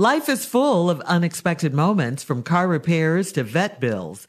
Life is full of unexpected moments from car repairs to vet bills.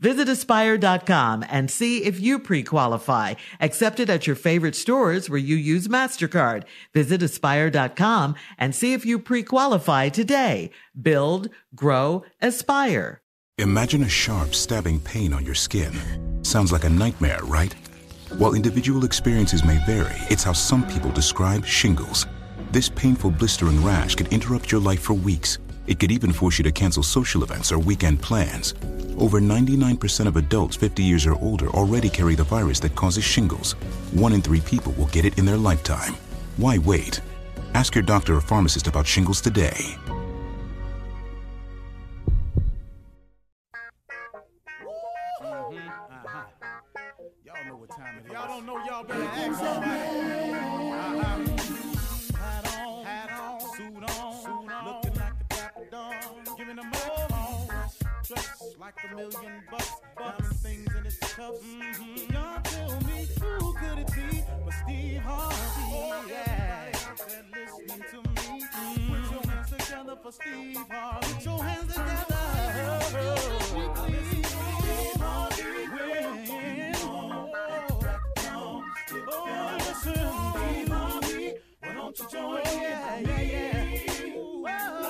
Visit aspire.com and see if you pre-qualify. Accepted at your favorite stores where you use MasterCard. Visit aspire.com and see if you pre-qualify today. Build, grow, aspire. Imagine a sharp, stabbing pain on your skin. Sounds like a nightmare, right? While individual experiences may vary, it's how some people describe shingles. This painful blistering rash could interrupt your life for weeks. It could even force you to cancel social events or weekend plans. Over 99% of adults 50 years or older already carry the virus that causes shingles. One in three people will get it in their lifetime. Why wait? Ask your doctor or pharmacist about shingles today. Mm-hmm. Uh-huh. Y'all know what time it is. Y'all don't know, y'all better ask somebody. Uh-huh. Like a million bucks, diamond things in its cuffs. Mm-hmm. Y'all tell me who could it be but Steve Harvey? Oh yeah, they're listening to me. Mm-hmm. Put your hands together for Steve Harvey. Put your hands together. Oh, Steve Harvey. Oh, listen, Steve Harvey. Why don't you join in? Yeah, yeah, yeah. Oh,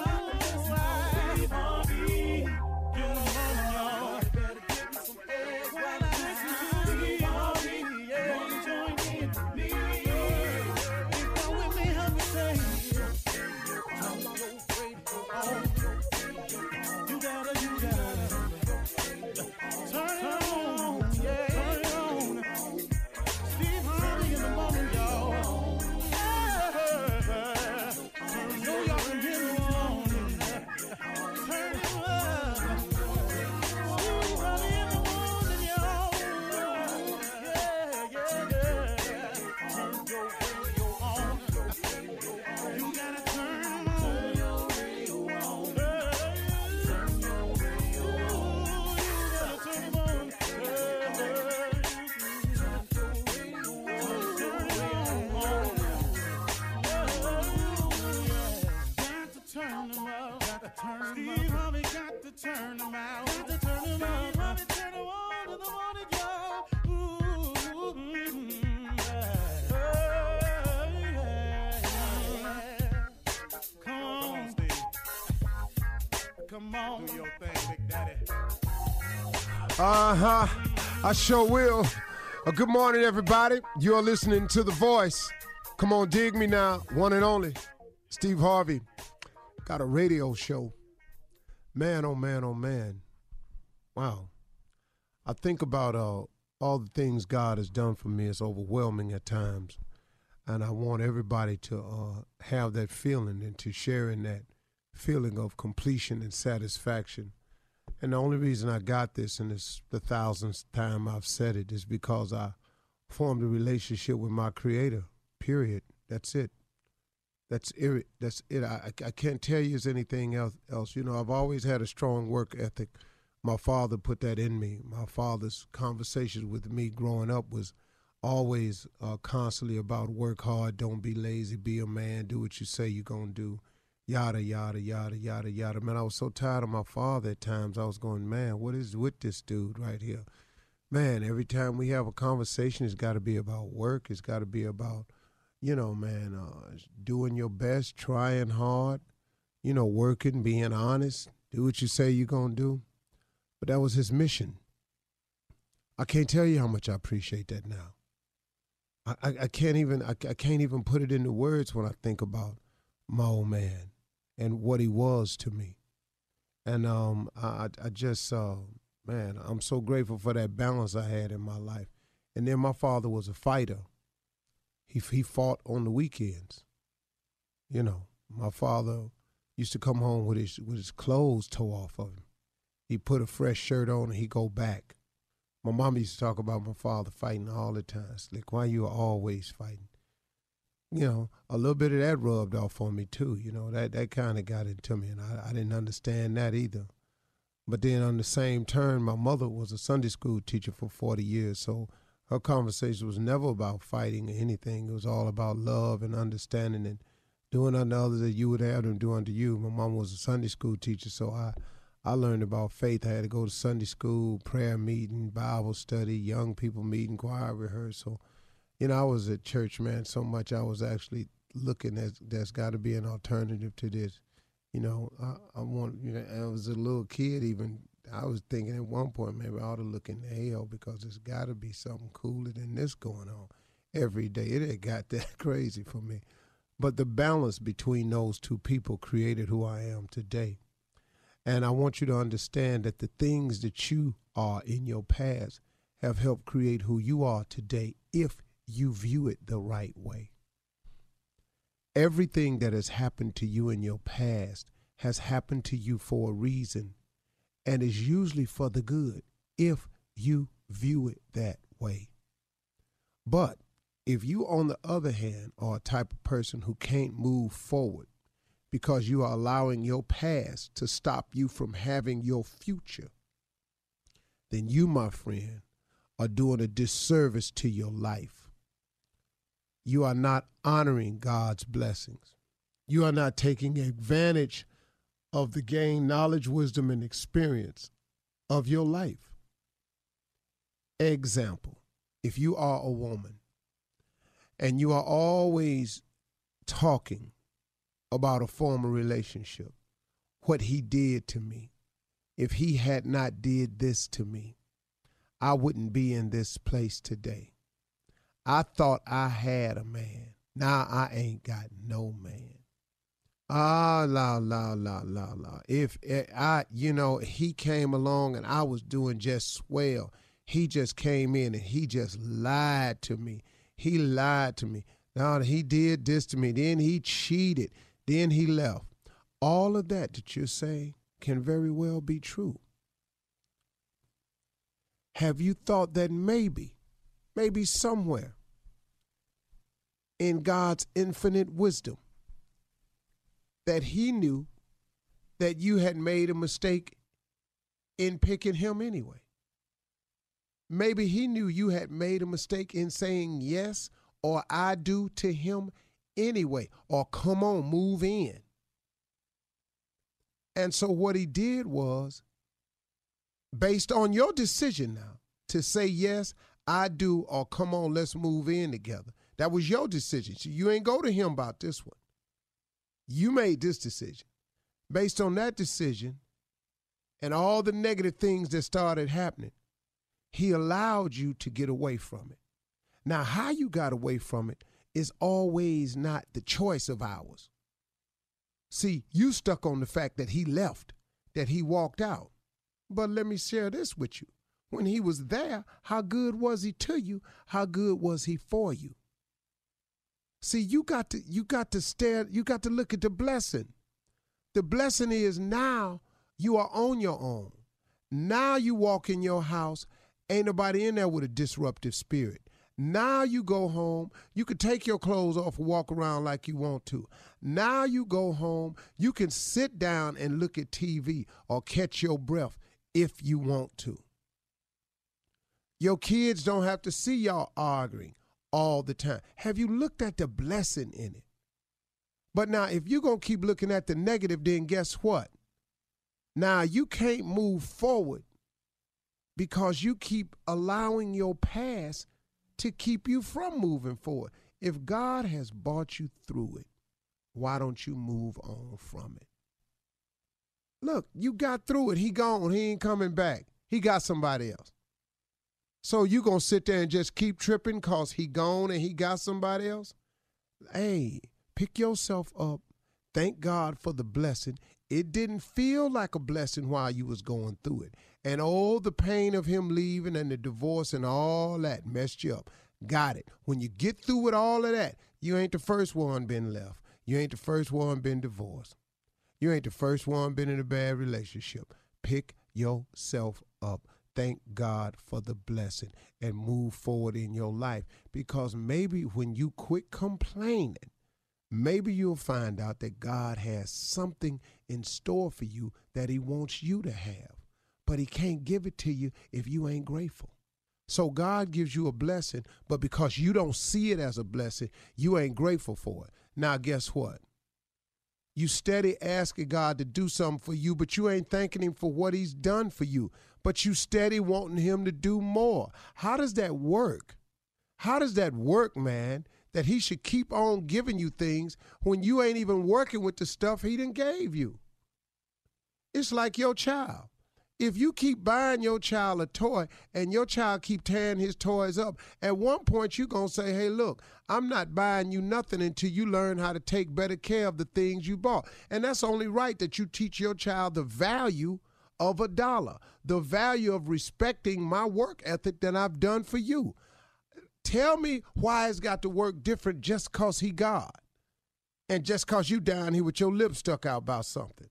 Uh huh. I sure will. Uh, good morning, everybody. You're listening to The Voice. Come on, dig me now. One and only, Steve Harvey. Got a radio show. Man, oh man, oh man. Wow. I think about uh, all the things God has done for me. It's overwhelming at times. And I want everybody to uh, have that feeling and to share in that feeling of completion and satisfaction and the only reason I got this, and it's the thousandth time I've said it, is because I formed a relationship with my Creator. Period. That's it. That's it. That's it. I, I can't tell you anything else, else. You know, I've always had a strong work ethic. My father put that in me. My father's conversations with me growing up was always uh, constantly about work hard, don't be lazy, be a man, do what you say you're going to do yada yada yada yada yada. Man, I was so tired of my father at times. I was going, man, what is with this dude right here? Man, every time we have a conversation, it's got to be about work. It's got to be about, you know, man, uh, doing your best, trying hard, you know, working, being honest, do what you say you're gonna do. But that was his mission. I can't tell you how much I appreciate that now. I, I, I can't even I, I can't even put it into words when I think about my old man and what he was to me. And um, I, I just, uh, man, I'm so grateful for that balance I had in my life. And then my father was a fighter. He he fought on the weekends. You know, my father used to come home with his with his clothes tore off of him. He put a fresh shirt on and he go back. My mom used to talk about my father fighting all the time. It's like, why you always fighting? You know, a little bit of that rubbed off on me too. You know, that that kind of got into me, and I, I didn't understand that either. But then on the same turn, my mother was a Sunday school teacher for 40 years, so her conversation was never about fighting or anything. It was all about love and understanding and doing unto others that you would have them do unto you. My mom was a Sunday school teacher, so I I learned about faith. I had to go to Sunday school, prayer meeting, Bible study, young people meeting, choir rehearsal you know, I was at church, man, so much I was actually looking at there's got to be an alternative to this. You know, I, I want, you know, I was a little kid even. I was thinking at one point maybe I ought to look in hell because there's got to be something cooler than this going on every day. It had got that crazy for me. But the balance between those two people created who I am today. And I want you to understand that the things that you are in your past have helped create who you are today if you view it the right way. Everything that has happened to you in your past has happened to you for a reason and is usually for the good if you view it that way. But if you, on the other hand, are a type of person who can't move forward because you are allowing your past to stop you from having your future, then you, my friend, are doing a disservice to your life you are not honoring God's blessings. You are not taking advantage of the gain knowledge, wisdom, and experience of your life. Example if you are a woman and you are always talking about a former relationship, what he did to me, if he had not did this to me, I wouldn't be in this place today. I thought I had a man. Now I ain't got no man. Ah, la, la, la, la, la. If eh, I, you know, he came along and I was doing just swell, he just came in and he just lied to me. He lied to me. Now he did this to me. Then he cheated. Then he left. All of that that you're saying can very well be true. Have you thought that maybe, maybe somewhere, in God's infinite wisdom that he knew that you had made a mistake in picking him anyway. Maybe he knew you had made a mistake in saying yes or I do to him anyway, or come on, move in. And so what he did was, based on your decision now to say yes, I do, or come on, let's move in together. That was your decision. So you ain't go to him about this one. You made this decision. Based on that decision and all the negative things that started happening, He allowed you to get away from it. Now, how you got away from it is always not the choice of ours. See, you stuck on the fact that he left, that he walked out. But let me share this with you. When he was there, how good was he to you? How good was he for you? See, you got to you got to stare, you got to look at the blessing. The blessing is now you are on your own. Now you walk in your house, ain't nobody in there with a disruptive spirit. Now you go home, you can take your clothes off and walk around like you want to. Now you go home, you can sit down and look at TV or catch your breath if you want to. Your kids don't have to see y'all arguing all the time. Have you looked at the blessing in it? But now, if you're going to keep looking at the negative, then guess what? Now, you can't move forward because you keep allowing your past to keep you from moving forward. If God has brought you through it, why don't you move on from it? Look, you got through it. He gone. He ain't coming back. He got somebody else. So you gonna sit there and just keep tripping cause he gone and he got somebody else? Hey, pick yourself up. Thank God for the blessing. It didn't feel like a blessing while you was going through it. And all the pain of him leaving and the divorce and all that messed you up. Got it. When you get through with all of that, you ain't the first one been left. You ain't the first one been divorced. You ain't the first one been in a bad relationship. Pick yourself up thank God for the blessing and move forward in your life. Because maybe when you quit complaining, maybe you'll find out that God has something in store for you that He wants you to have. But He can't give it to you if you ain't grateful. So God gives you a blessing, but because you don't see it as a blessing, you ain't grateful for it. Now, guess what? You steady asking God to do something for you, but you ain't thanking Him for what He's done for you but you steady wanting him to do more. How does that work? How does that work, man? That he should keep on giving you things when you ain't even working with the stuff he done gave you. It's like your child. If you keep buying your child a toy and your child keep tearing his toys up, at one point you're going to say, hey, look, I'm not buying you nothing until you learn how to take better care of the things you bought. And that's only right that you teach your child the value of a dollar, the value of respecting my work ethic that I've done for you. Tell me why it's got to work different just because he God and just because you down here with your lips stuck out about something.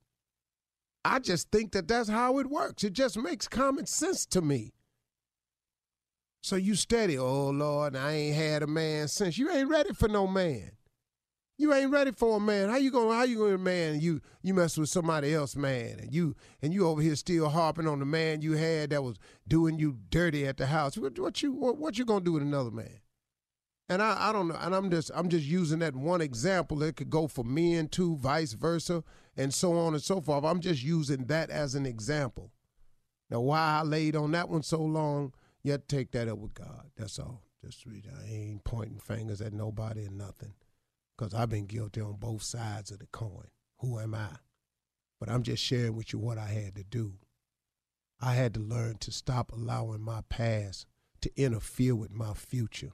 I just think that that's how it works. It just makes common sense to me. So you steady, oh Lord, I ain't had a man since. You ain't ready for no man. You ain't ready for a man. How you going? How you gonna man? You you mess with somebody else, man, and you and you over here still harping on the man you had that was doing you dirty at the house. What, what you what, what, you gonna do with another man? And I, I don't know. And I'm just I'm just using that one example. It could go for men too, vice versa, and so on and so forth. I'm just using that as an example. Now, why I laid on that one so long, yet take that up with God. That's all. Just read I ain't pointing fingers at nobody and nothing because I've been guilty on both sides of the coin. Who am I? But I'm just sharing with you what I had to do. I had to learn to stop allowing my past to interfere with my future.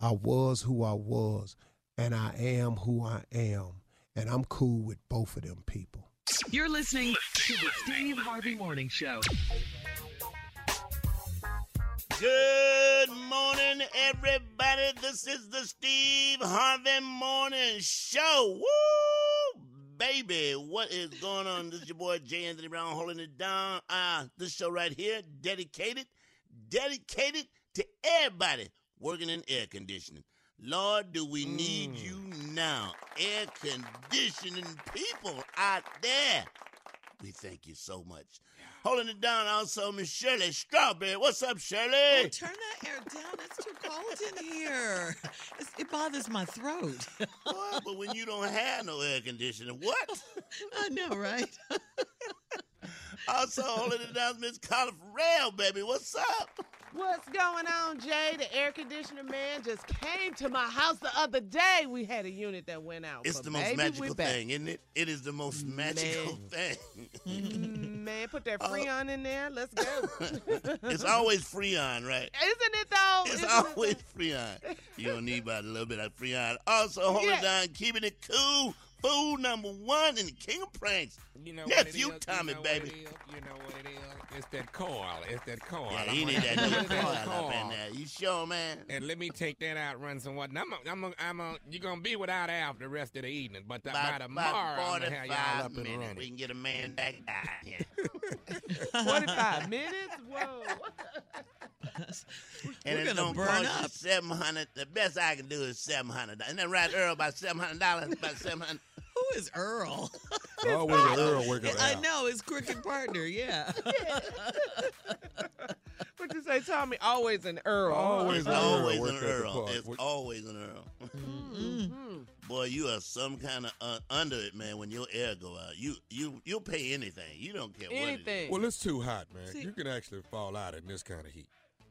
I was who I was, and I am who I am, and I'm cool with both of them people. You're listening to the Steve Harvey Morning Show. Good morning, everybody. This is the Steve Harvey Morning Show. Woo! Baby, what is going on? This is your boy J. Anthony Brown holding it down. Uh, this show right here, dedicated, dedicated to everybody working in air conditioning. Lord, do we need mm. you now? Air conditioning people out there. We thank you so much. Holding it down also, Miss Shirley Strawberry. What's up, Shirley? Oh, turn that air down. It's too cold in here. It's, it bothers my throat. what? But when you don't have no air conditioning, what? I know, right? also holding it down, Miss Ferrell, baby. What's up? What's going on, Jay? The air conditioner man just came to my house the other day. We had a unit that went out. It's the most magical thing, isn't it? It is the most magical man. thing. man. Put that oh. Freon in there. Let's go. it's always Freon, right? Isn't it though? It's Isn't always It Freon. You don't need about a little bit of Freon. Also, hold Yeah. it down, keeping it cool. Food number one in the king of pranks. You know what it Nephew is? Tommy, you know baby. What it is? You know what it is? It's that coil. It's that coil. Yeah, he need that have new to coil up in there. You sure, man? And let me take that out, run some water. I'm, a, I'm, a, I'm a, you're gonna be without Alf the rest of the evening, but the, by About, tomorrow about I'm gonna have y'all 45 up and minutes. running. We can get a man back down here. 45 minutes? Whoa. And We're it's gonna gonna burn cost you up. Seven hundred. The best I can do is seven hundred. Isn't that right, Earl? About seven hundred dollars. About seven hundred. Who is Earl? Always an Earl working I out. know his crooked partner. Yeah. What you say, Tommy? Always an Earl. huh? Always an Earl Always working an at the Earl. park. It's always an Earl. Mhm. Boy, you are some kind of uh, under it, man. When your air go out, you you you'll pay anything. You don't care what it is. Anything. Well, it's too hot, man. See- you can actually fall out in this kind of heat.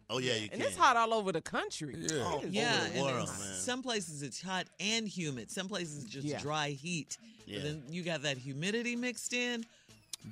Oh yeah, you and can. it's hot all over the country. Yeah. It is Yeah, the world, it's- man. some places it's hot and humid. Some places it's just Yeah. dry heat. Yeah. But then you got that humidity mixed in.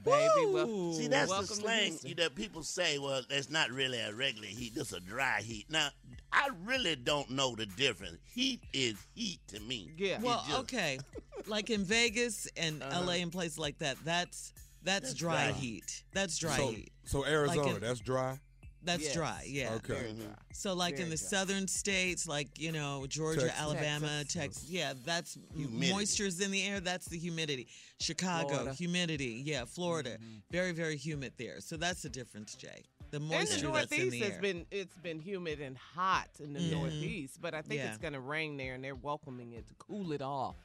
Baby, well, See, that's the slang that people say. Well, that's not really a regular heat. This a dry heat. Now, I really don't know the difference. Heat is heat to me. Yeah. Well, just- okay, like in Vegas and uh-huh. LA and places like that, that's that's, That's dry dry. heat. That's dry so, heat. so Arizona, in- that's dry. That's Yes. dry. Yeah. Okay. Very dry. So like in the dry. southern states, like you know Georgia, Texas. Alabama, Texas. Texas, yeah, that's Humidity. moisture's in the air. That's the humidity. Chicago, Florida. humidity. Yeah, Florida, Mm-hmm. very very humid there. So that's the difference, Jay. The And moisture the that's in Northeast the has air. been it's been humid and hot in the Mhm. Northeast, but I think Yeah. it's gonna rain there, and they're welcoming it to cool it off.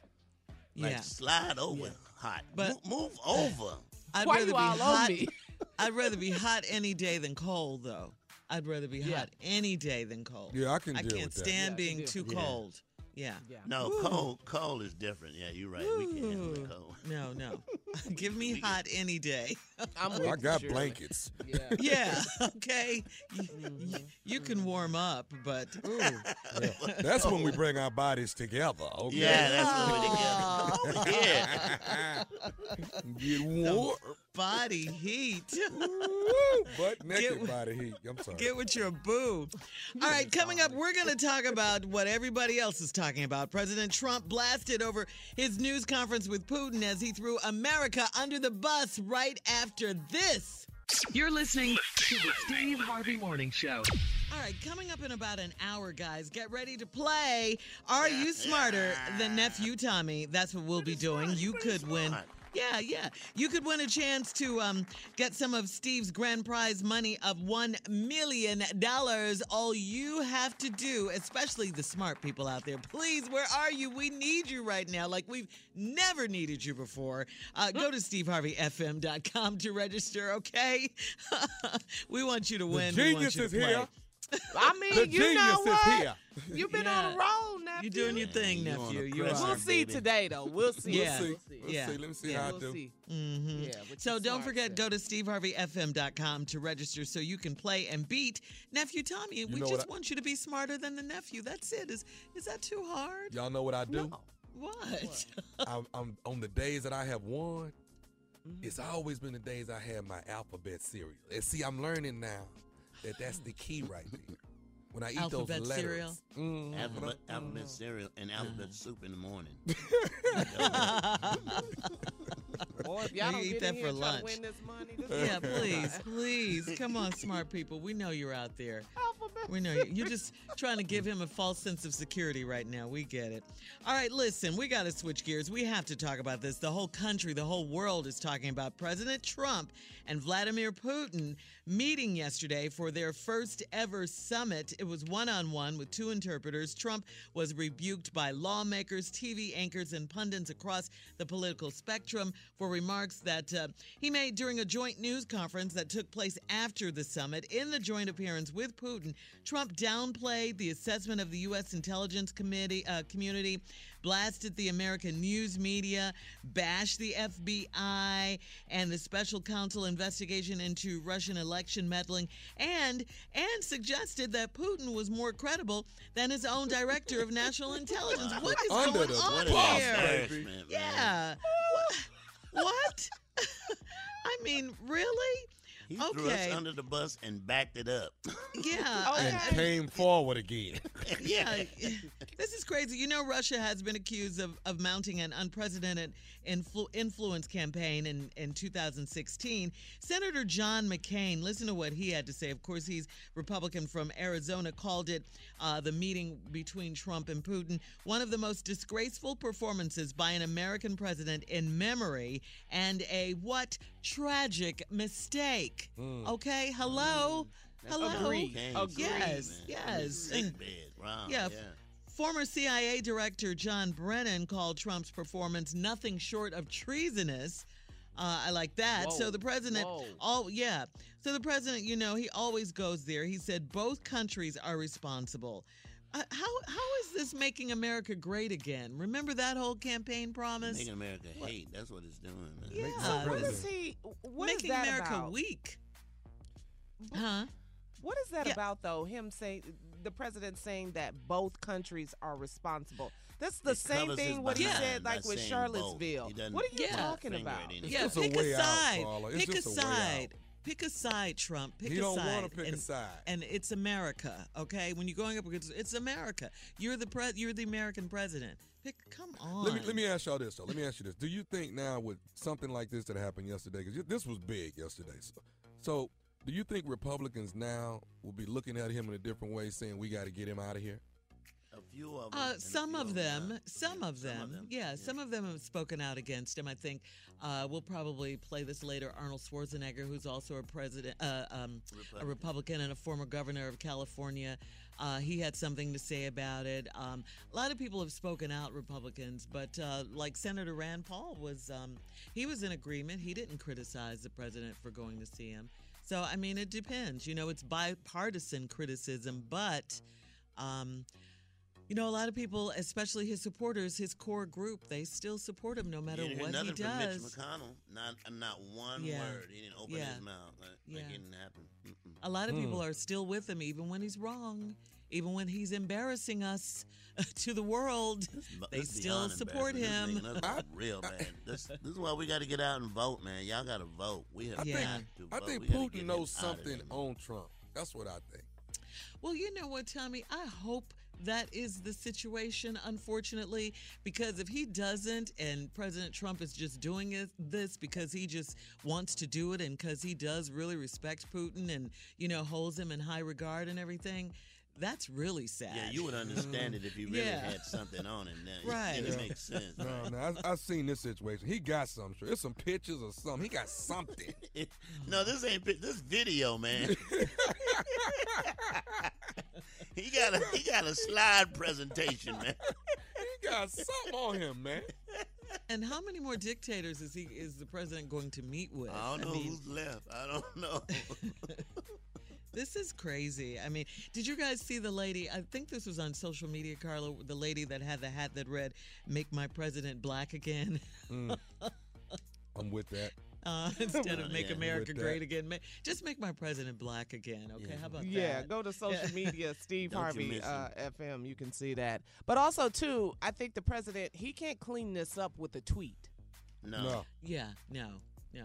Like yeah. slide over Yeah. hot. But- Mo- move over. I'd Why rather you be all on hot. me? I'd rather be hot any day than cold, though. I'd rather be Yeah. hot any day than cold. Yeah, I can. I can't with that. stand Yeah, I can being too cold. Yeah. Yeah. No, Ooh. cold cold is different. Yeah, you're right. We can't handle the cold. No, no. Give me hot any day. I'm with I got Shirley. blankets. Yeah. yeah, okay. You, Mm-hmm. you can warm up, but. Yeah. That's when we bring our bodies together. Okay. Yeah, that's what we together. yeah. Get warm. Body heat. Butt naked Get- body heat. I'm sorry. Get with your boo. All right, coming up, we're going to talk about what everybody else is talking about. President Trump blasted over his news conference with Putin as he threw America under the bus right after this. You're listening to the Steve Harvey Morning Show. All right, coming up in about an hour, guys, get ready to play. Are you smarter than nephew Tommy? That's what we'll be doing. You could win. Yeah, yeah. You could win a chance to um, get some of Steve's grand prize money of $1 million. All you have to do, especially the smart people out there, please, where are you? We need you right now, like we've never needed you before. Uh, go to steveharveyfm.com to register, okay? we want you to win. The genius is play. Here. I mean, The you genius know is what? here. You've been Yeah. on a roll, nephew. You're doing your thing, you on a nephew. You pressure. are. We'll see baby. today, though. We'll see. Yeah. Let's see. We'll Yeah. see. Let me see Yeah, how I we'll do. see. Mhm. Yeah, So don't forget, said. go to steveharveyfm.com to register so you can play and beat nephew Tommy. And we just I- want you to be smarter than the nephew. That's it. Is is that too hard? Y'all know what I do? What? I'm, I'm on the days that I have won. Mm-hmm. It's always been the days I had my alphabet cereal. And see, I'm learning now that that's the key right there. When I eat Alphabet those letters, cereal? Mm, Alphabet, alphabet cereal and alphabet soup in the morning. Boy, if y'all don't eat get that in for and lunch. win this money, this yeah, please, please, come on, smart people. We know you're out there. Alphabet. We know you. You're just trying to give him a false sense of security right now. We get it. All right, listen, we got to switch gears. We have to talk about this. The whole country, the whole world is talking about President Trump and Vladimir Putin meeting yesterday for their first ever summit. It was one on one with two interpreters. Trump was rebuked by lawmakers, TV anchors, and pundits across the political spectrum for remarks that uh, he made during a joint news conference that took place after the summit. In the joint appearance with Putin, Trump downplayed the assessment of the U.S. intelligence committee uh, community, blasted the American news media, bashed the FBI and the special counsel investigation into Russian election meddling, and and suggested that Putin was more credible than his own director of national intelligence. What is Under going on What bus, an here? embarrassment, man. Yeah. what? I mean, really? He threw us Okay. under the bus and backed it up. Yeah. And I- I- came forward again. yeah, this is crazy. You know, Russia has been accused of, of mounting an unprecedented influ- influence campaign in, in 2016. Senator John McCain, listen to what he had to say. Of course, he's Republican from Arizona, called it uh, the meeting between Trump and Putin one of the most disgraceful performances by an American president in memory and a what tragic mistake. Okay, hello. Hello. Agreed. Agreed. Yes, Man, yes. Sick And- bed. Wow. yeah, yeah. Former CIA Director John Brennan called Trump's performance nothing short of treasonous. Uh, I like that. so the president, whoa. oh yeah. So the president, you know, he always goes there. He said both countries are responsible. Uh, how how is this making America great again? Remember that whole campaign promise? Making America hate. That's what it's doing, man. yeah, What this- is he? What is making that America about? weak. Huh? What is that Yeah. about, though? Him saying the president saying that both countries are responsible. That's the It same thing what he said, by like with Charlottesville. both. He doesn't What are you Yeah. talking about? at. Yeah, just a pick a side. Carla. Pick a a way out. side. Pick a side, Trump. Pick He a don't side. wanna pick a and, side. And it's America, okay? When you're going up against, it's America. You're the pre- You're the American president. Pick. Come on. Let me let me ask y'all this though. Let me ask you this. Do you think now with something like this that happened yesterday, because this was big yesterday, so, so do you think Republicans now will be looking at him in a different way, saying we got to get him out of here? A few of them. Uh, some of them, some of them, them. yeah, some of them have spoken out against him. I think uh, we'll probably play this later. Arnold Schwarzenegger, who's also a president, uh, um, a Republican and a former governor of California, uh, he had something to say about it. Um, a lot of people have spoken out, Republicans, but uh, like Senator Rand Paul was, um, he was in agreement. He didn't criticize the president for going to see him. So I mean, it depends. You know, it's bipartisan criticism, but. Um, you know, a lot of people, especially his supporters, his core group, they still support him no matter You what he nothing from Mitch. McConnell. Not not one Yeah. word. He didn't open Yeah. his mouth. Like, Yeah. like it didn't happen. Mm-mm. A lot of Hmm. people are still with him, even when he's wrong, even when he's embarrassing us to the world. But They this still support him. This making real bad. This, this is why we got to get out and vote, man. Y'all got to vote. We have I Yeah. got think to I vote. think We gotta Putin knows something on Trump. That's what I think. Well, you know what, Tommy? I hope that is the situation, unfortunately, because if he doesn't and President Trump is just doing it, this because he just wants to do it and because he does really respect Putin and, you know, holds him in high regard and everything, that's really sad. Yeah, you would understand it if you really Yeah. had something on him. Then Right. It Yeah. makes sense. No, no, I, I seen this situation. He got some. Sure. It's some pictures or something. He got something. no, this ain't this video, man. he got a he got a slide presentation, man. he got something on him, man. And how many more dictators is he is the president going to meet with? I don't know mean, who's left. I don't know. This is crazy. I mean, did you guys see the lady? I think this was on social media, Carla. The lady that had the hat that read "Make my president black again," Mm. I'm with that. uh, instead of "Make Yeah. America With that. great again." Ma- Just make my president black again. Okay, Yeah. how about Yeah, that? Yeah, go to social Yeah. media, Steve Don't you Harvey uh, FM. You can see that. But also, too, I think the president he can't clean this up with a tweet. No. No. Yeah, no, no.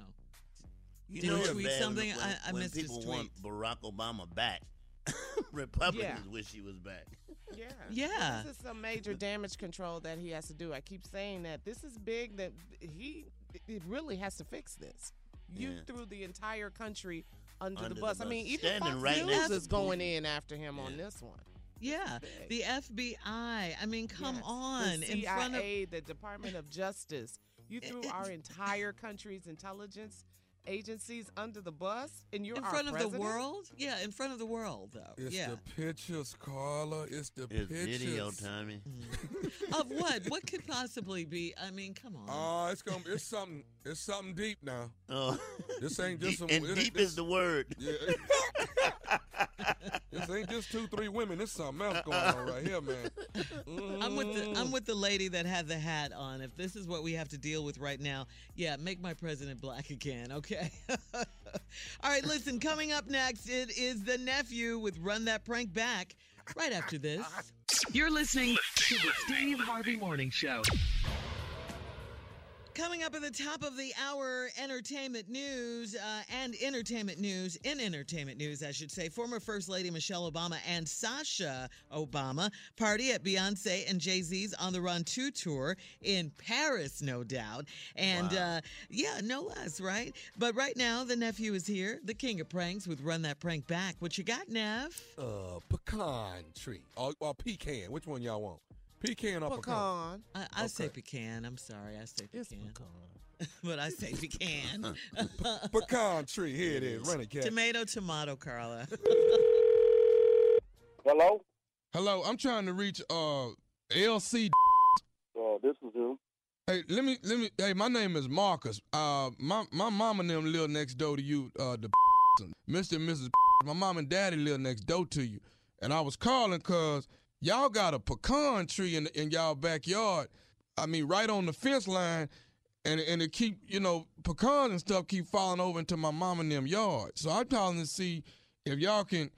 You Did know he it's tweet something? When, I- I when missed his people tweet. want Barack Obama back. Republicans wish he was back. Yeah. Yeah. This is some major damage control that he has to do. I keep saying that this is big. That he it really has to fix this. You Yeah. threw the entire country under, Under the the bus. I mean, even Standing Fox right News next is going in after him on this one. Yeah, the FBI. I mean, come Yes. on, the in front of CIA, the Department of Justice. You threw our entire country's intelligence agencies under the bus, and you're in our front of the world. Yeah, in front of the world, though. It's yeah. the pictures, Carla. It's the It's pictures. video, Tommy. Mm. of what? What could possibly be? I mean, come on. Oh, it's gonna. It's something. It's something deep now. Oh, This ain't just some. and it- deep this- is the word. Yeah. this ain't just two, three women. There's something else going on right here, man. I'm with the Mm. I'm with the lady that had the hat on. If this is what we have to deal with right now, yeah, make my president black again, okay? All right, listen, coming up next it is the nephew with Run That Prank Back right after this. You're listening to the Steve Harvey Morning Show. Coming up at the top of the hour, entertainment news uh, and entertainment news in entertainment news, I should say. Former First Lady Michelle Obama and Sasha Obama party at Beyonce and Jay Z's On the Run 2 tour in Paris, no doubt. And uh, yeah, no less, right? But right now, the nephew is here, the king of pranks with Run That Prank Back. What you got, Nev? Uh, pecan tree or, or pecan. Which one y'all want? Pecan or pecan? I, I say pecan. I'm sorry, I say pecan. but I say pecan. Pecan tree. Here it is. Run it, cat. tomato, tomato, Carla. Hello? Hello, I'm trying to reach uh LC. Uh, this is him. Hey, let me let me. Hey, my name is Marcus. Uh, my my mom and them live next door to you. Uh, the Mr. and Mrs. My mom and daddy live next door to you, and I was calling cause y'all got a pecan tree in in y'all backyard. I mean, right on the fence line, and and it keep you know pecans and stuff keep falling over into my mom and them yard. So I'm calling to see if y'all can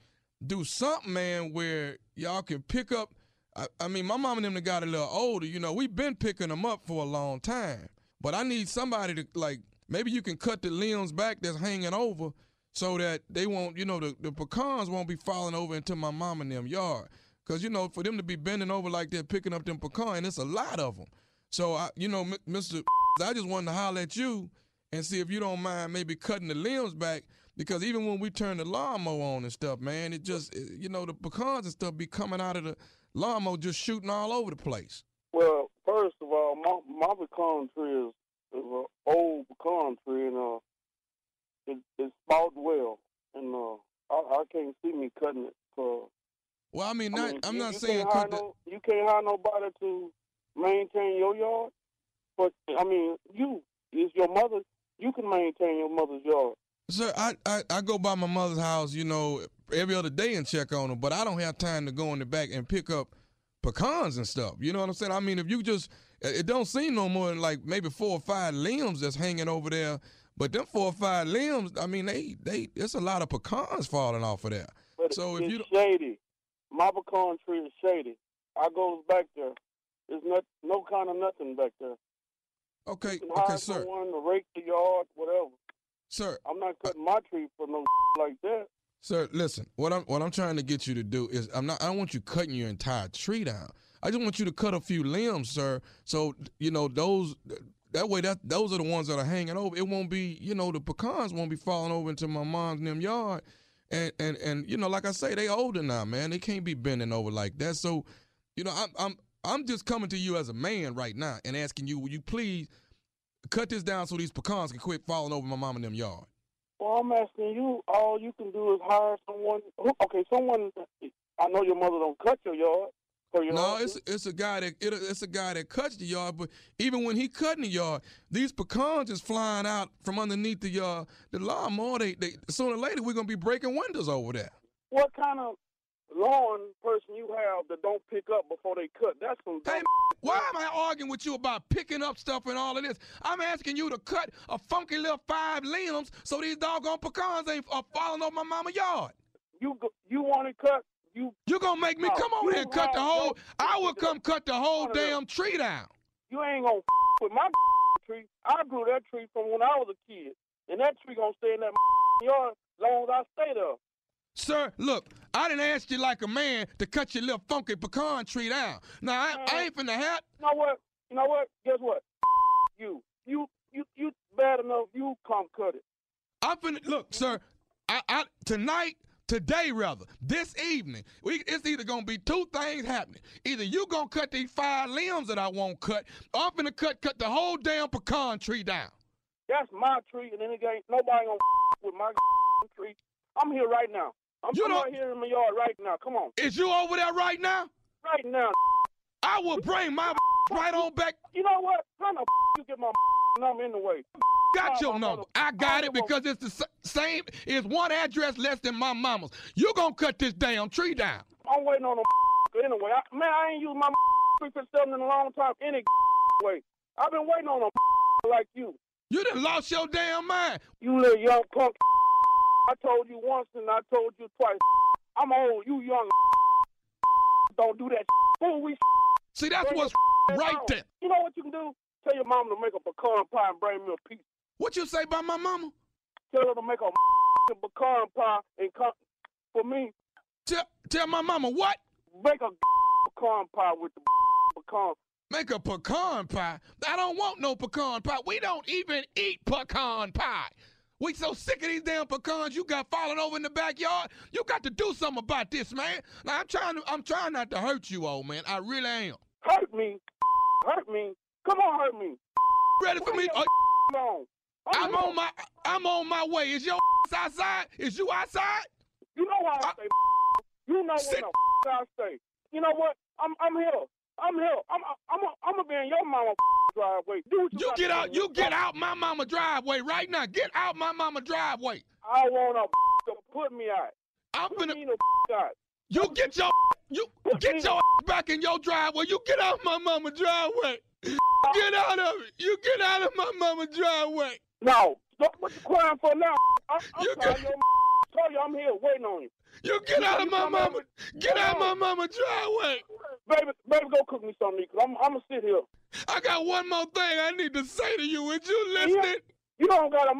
do something, man, where y'all can pick up. I, I mean, my mom and them got a little older. You know, we've been picking them up for a long time. But I need somebody to like. Maybe you can cut the limbs back that's hanging over, so that they won't. You know, the, the pecans won't be falling over into my mom and them yard. Cause you know, for them to be bending over like they're picking up them pecan, it's a lot of them. So I, you know, Mr. I just wanted to holler at you and see if you don't mind maybe cutting the limbs back because even when we turn the lawnmower on and stuff, man, it just you know the pecans and stuff be coming out of the lawnmower just shooting all over the place. Well, first of all, my my pecan tree is, is an old pecan tree, and uh, it, it's sprouted well, and uh, I, I can't see me cutting it. Well, I mean, I mean, I'm you, not you saying can't cut the. no, you can't hire nobody to maintain your yard, but I mean, you is your mother. You can maintain your mother's yard. Sir, I, I, I go by my mother's house, you know, every other day and check on her, but I don't have time to go in the back and pick up pecans and stuff. You know what I'm saying? I mean, if you just, it don't seem no more than like maybe four or five limbs that's hanging over there, but them four or five limbs, I mean, they, they, it's a lot of pecans falling off of there. But So if you, shady. My pecan tree is shady. I goes back there. There's not no kind of nothing back there. okay, okay, sir, someone to rake the yard, whatever. sir, I'm not cutting my tree for no like that. Sir, listen. What I'm what I'm trying to get you to do is I'm not. I don't want you cutting your entire tree down. I just want you to cut a few limbs, sir. So you know those. That way, that those are the ones that are hanging over. It won't be, you know, the pecans won't be falling over into my mom's and them yard. And and and you know, like I say, they older now, man. They can't be bending over like that. So, you know, I'm I'm I'm just coming to you as a man right now and asking you, will you please cut this down so these pecans can quit falling over my mom and them yard? Well, I'm asking you. All you can do is hire someone. Okay, someone. I know your mother don't cut your yard. No, it's it's a guy that it, it's a guy that cuts the yard, but even when he cutting the yard, these pecans is flying out from underneath the yard. The lawnmower, they, they sooner or later we're gonna be breaking windows over there. What kind of lawn person you have that don't pick up before they cut? That's some. Hey, why am I arguing with you about picking up stuff and all of this? I'm asking you to cut a funky little five limbs so these doggone pecans ain't are falling over my mama yard. You you want to cut? You You gonna make me No, come over here and cut the whole? I will come cut the whole damn tree down. you ain't gonna with my tree. I grew that tree from when I was a kid, and that tree gonna stay in that yard long as I stay there. Sir, look, I didn't ask you like a man to cut your little funky pecan tree down. Now, I, I ain't finna have. You know what? You know what? Guess what? You, you, you, you bad enough. You come cut it. I'm finna look, sir. I, I tonight, today rather, this evening, we it's either gonna be two things happening. Either you gonna cut these five limbs that I won't cut, or I'm finna cut cut the whole damn pecan tree down. That's my tree, and then it ain't nobody gonna with my tree. I'm here right now. I'm, You I'm right here in my yard right now. Come on, Is you over there right now? right now. I will bring my right on back. You know what? How the you get my number in the way? Got your number. I got it because it's the same. It's one address less than my mama's. You gonna cut this damn tree down? I'm waiting on them anyway. I, man, I ain't used my tree for something in a long time any way. I've been waiting on them like you. You done lost your damn mind. You little young punk. I told you once and I told you twice. I'm old. You young. Don't do that. Fool, we See, that's what's right out. there. You know what you can do? tell your mama to make a pecan pie and bring me a piece. What you say about my mama? Tell her to make a pecan pie and come for me. Tell, tell my mama what? Make a pecan pie with the pecan. Make a pecan pie. I don't want no pecan pie. We don't even eat pecan pie. We so sick of these damn pecans you got falling over in the backyard. You got to do something about this, man. Now I'm trying to I'm trying not to hurt you, old man. I really am. Hurt me, hurt me. Come on, hurt me. Ready for me? Oh, Are on? Oh, I'm on my I'm on my way. Is your outside? Is you outside? You know how I, I say. You know sit. what the I say. You know what? I'm I'm here. I'm here. I'm I'm I'm gonna be in your mama driveway. Do what you, you get out. You get out my mama driveway right now. Get out my mama driveway. I want a to put me out. I'm finna. Me the out. You get your you put get your back in your driveway. You get out my mama driveway. Get out of it. You get out of my mama driveway. No, what you crying for now? I'm, I'm you sorry, your tell you I'm here waiting on you. You get out of my mama. mama. Get out of my mama driveway. Baby, baby, go cook me something because I'm, I'm gonna sit here. I got one more thing I need to say to you. Would you listen? You don't got a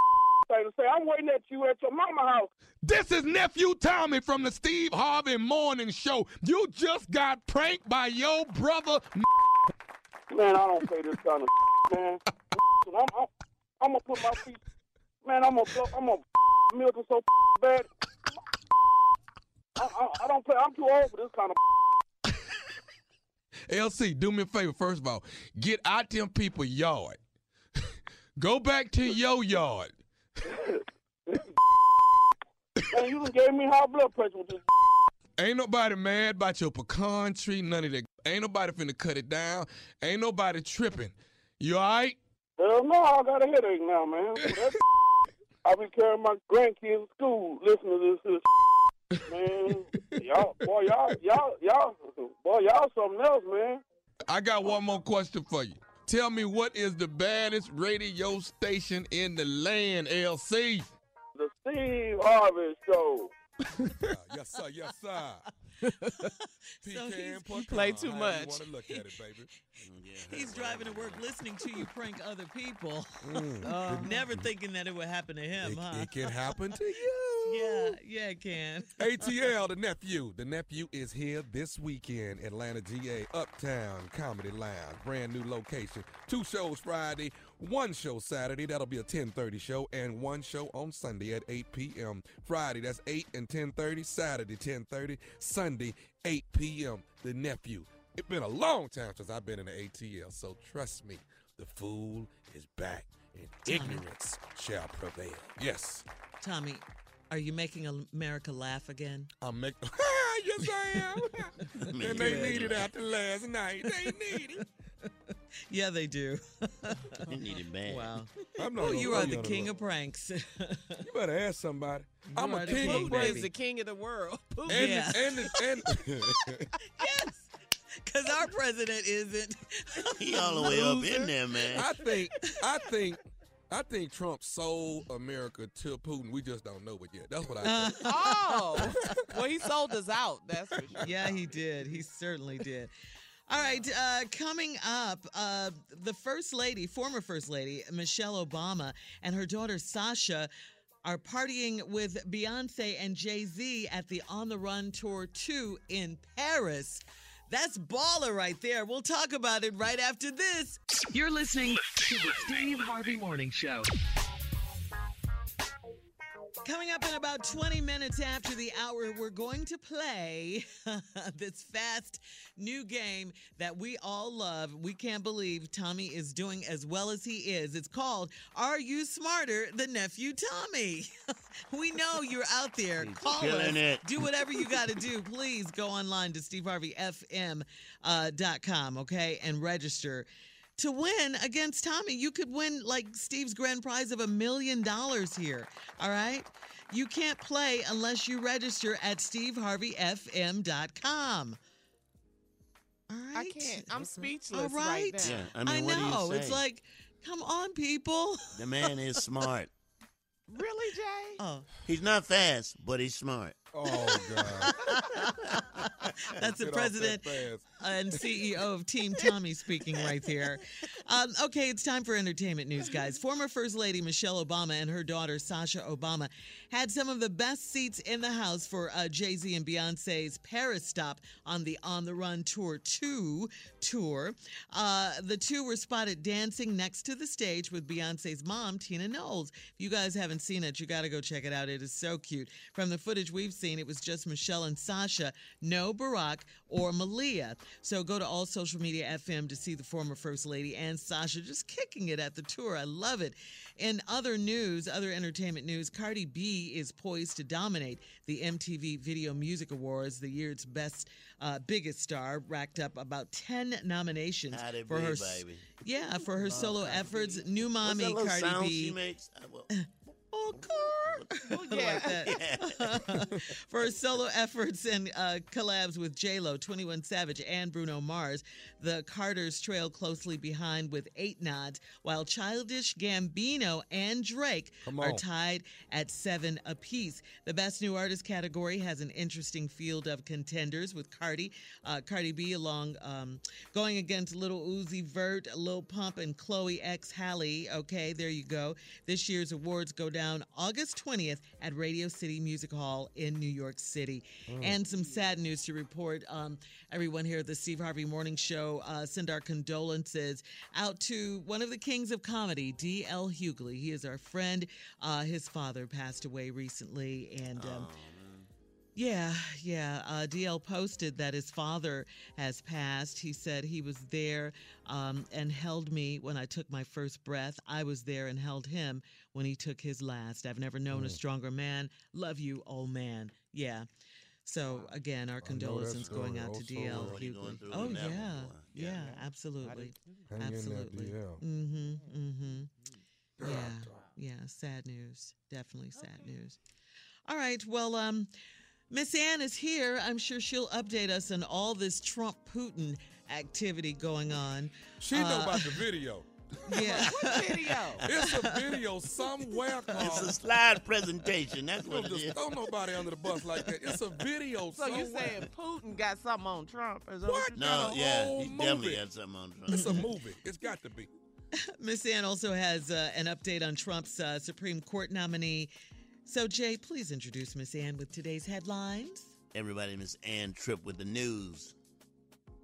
thing to say. I'm waiting at you at your mama house. This is nephew Tommy from the Steve Harvey Morning Show. You just got pranked by your brother. Man, I don't say this kind of man. I'm, I'm, I'm gonna put my feet. Man, I'm gonna, I'm gonna milk it so bad. I, I, I don't play. I'm too old for this kind of. LC, do me a favor. First of all, get out them people yard. Go back to your yard. Man, you done gave me high blood pressure with this. Ain't nobody mad about your pecan tree, none of that. Ain't nobody finna cut it down. Ain't nobody tripping. You all right? Hell no, I got a headache now, man. I be carrying my grandkids to school listening to this. Man, y'all, boy, y'all, y'all, y'all, boy, y'all something else, man. I got one more question for you. Tell me what is the baddest radio station in the land, LC? The Steve Harvey Show. uh, yes, sir. Yes, sir. So he's play too much. Want to look at it, baby. he's driving to work, listening to you prank other people, mm. uh, never thinking that it would happen to him. It, huh? it can happen to you. Yeah, yeah, it can. ATL, the nephew. The nephew is here this weekend, Atlanta, GA, Uptown Comedy Lounge, brand new location. Two shows Friday, one show Saturday. That'll be a 10:30 show, and one show on Sunday at 8 p.m. Friday, that's 8 and 10:30. Saturday, 10:30. Sunday, 8 p.m. The nephew. It's been a long time since I've been in the ATL, so trust me, the fool is back, and ignorance shall prevail. Yes. Tommy, are you making America laugh again? I'm making. yes, I am. and they need it after last night. They need it. Yeah, they do. they need it bad. Wow. I'm not oh, you are the king of pranks. you better ask somebody. You I'm a king, king of pranks. is the king of the world. And, yeah. and, and, and yes. Because our president isn't. he all the way up in there, man. I think. I think. I think Trump sold America to Putin. We just don't know it yet. That's what I think. oh, well, he sold us out. That's for sure. Yeah, he did. He certainly did. All right, uh, coming up, uh, the First Lady, former First Lady, Michelle Obama, and her daughter Sasha are partying with Beyonce and Jay Z at the On the Run Tour 2 in Paris. That's baller right there. We'll talk about it right after this. You're listening to the Steve Harvey Morning Show. Coming up in about 20 minutes after the hour, we're going to play this fast new game that we all love. We can't believe Tommy is doing as well as he is. It's called Are You Smarter Than Nephew Tommy? we know you're out there. He's Call us. it. Do whatever you got to do. Please go online to steveharveyfm.com, uh, dot com, okay, and register to win against Tommy. You could win like Steve's grand prize of a million dollars here. All right. You can't play unless you register at steveharveyfm.com. All right. I can't. I'm mm-hmm. speechless All right. right now. Yeah, I mean, what do you know. say? It's like, come on, people. the man is smart. Really, Jay? Oh. He's not fast, but he's smart. Oh God. That's the Get off that president fast. And CEO of Team Tommy speaking right there. Um, okay, it's time for entertainment news, guys. Former First Lady Michelle Obama and her daughter Sasha Obama had some of the best seats in the house for uh, Jay Z and Beyonce's Paris stop on the On the Run Tour 2 tour. Uh, the two were spotted dancing next to the stage with Beyonce's mom, Tina Knowles. If you guys haven't seen it, you got to go check it out. It is so cute. From the footage we've seen, it was just Michelle and Sasha, no Barack or Malia. So go to all social media FM to see the former First Lady and Sasha just kicking it at the tour. I love it. In other news, other entertainment news, Cardi B is poised to dominate the MTV Video Music Awards, the year's best, uh, biggest star, racked up about 10 nominations Cardi for B, her. baby. Yeah, for her solo efforts. New What's mommy Cardi B. she makes? I will- Oh, like that. For her solo efforts and uh, collabs with J-Lo, 21 Savage, and Bruno Mars, the Carters trail closely behind with eight nods, while Childish Gambino and Drake are tied at seven apiece. The Best New Artist category has an interesting field of contenders with Cardi, uh, Cardi B along um, going against Little Uzi Vert, Lil Pump, and Chloe X Halle. Okay, there you go. This year's awards go down August 20th at Radio City Music Hall in New York City. Mm. And some sad news to report. Um, everyone here at the Steve Harvey Morning Show uh, send our condolences out to one of the kings of comedy, D.L. Hughley. He is our friend. Uh, his father passed away recently, and. Um, yeah, yeah. Uh, DL posted that his father has passed. He said he was there um, and held me when I took my first breath. I was there and held him when he took his last. I've never known a Mm. stronger man. Love you, old man. Yeah. So again, our I know that condolences going out to DL well. Hughley. Oh with that one, yeah, yeah, Yeah. absolutely, Hang absolutely. Mm-hmm. Mm-hmm. Yeah, yeah. Sad news. Definitely sad news. All right. Well, um, Miss Ann is here. I'm sure she'll update us on all this Trump Putin activity going on. She know Uh, about the video. Yeah. What video? It's a video somewhere. Called, It's a slide presentation. That's Don't what it just is. throw nobody under the bus like that. It's a video So you somewhere. saying Putin got something on Trump? Is that What? No, yeah, whole he definitely movie. got something on Trump. It's a movie. It's got to be. Miss Ann also has uh, an update on Trump's uh, Supreme Court nominee. So, Jay, please introduce Miss Ann with today's headlines. Everybody, Miss Ann Tripp with the news.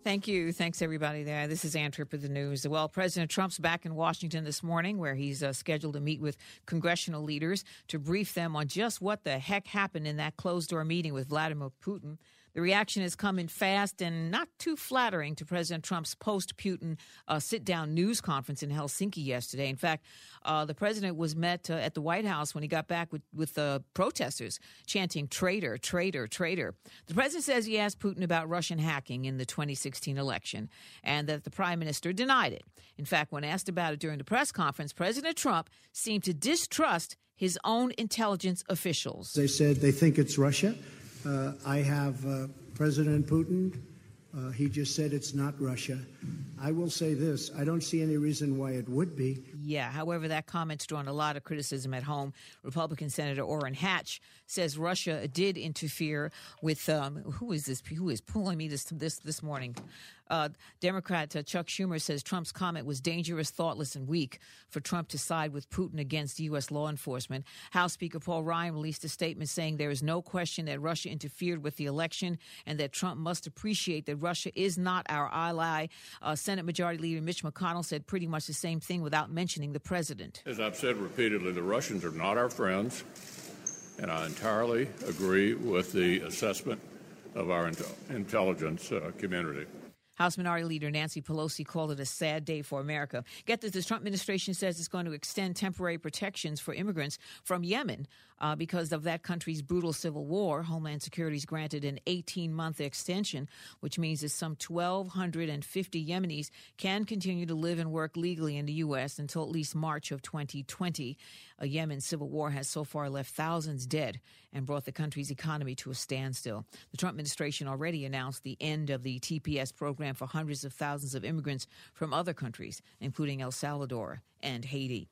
Thank you. Thanks, everybody there. This is Ann Tripp with the news. Well, President Trump's back in Washington this morning, where he's uh, scheduled to meet with congressional leaders to brief them on just what the heck happened in that closed door meeting with Vladimir Putin. The reaction is coming fast and not too flattering to President Trump's post Putin uh, sit down news conference in Helsinki yesterday. In fact, uh, the president was met uh, at the White House when he got back with, with uh, protesters chanting, traitor, traitor, traitor. The president says he asked Putin about Russian hacking in the 2016 election and that the prime minister denied it. In fact, when asked about it during the press conference, President Trump seemed to distrust his own intelligence officials. They said they think it's Russia. Uh, I have uh, President Putin. Uh, he just said it's not Russia. I will say this I don't see any reason why it would be. Yeah, however, that comment's drawn a lot of criticism at home. Republican Senator Orrin Hatch says Russia did interfere with um, who is this? Who is pulling me this this this morning? Uh, Democrat uh, Chuck Schumer says Trump's comment was dangerous, thoughtless, and weak for Trump to side with Putin against U.S. law enforcement. House Speaker Paul Ryan released a statement saying there is no question that Russia interfered with the election and that Trump must appreciate that Russia is not our ally. Uh, Senate Majority Leader Mitch McConnell said pretty much the same thing without mentioning the president. As I've said repeatedly, the Russians are not our friends, and I entirely agree with the assessment of our intel- intelligence uh, community. House Minority Leader Nancy Pelosi called it a sad day for America. Get this: the Trump administration says it's going to extend temporary protections for immigrants from Yemen uh, because of that country's brutal civil war. Homeland Security's granted an 18-month extension, which means that some 1,250 Yemenis can continue to live and work legally in the U.S. until at least March of 2020. A Yemen civil war has so far left thousands dead and brought the country's economy to a standstill. The Trump administration already announced the end of the TPS program for hundreds of thousands of immigrants from other countries, including El Salvador and Haiti.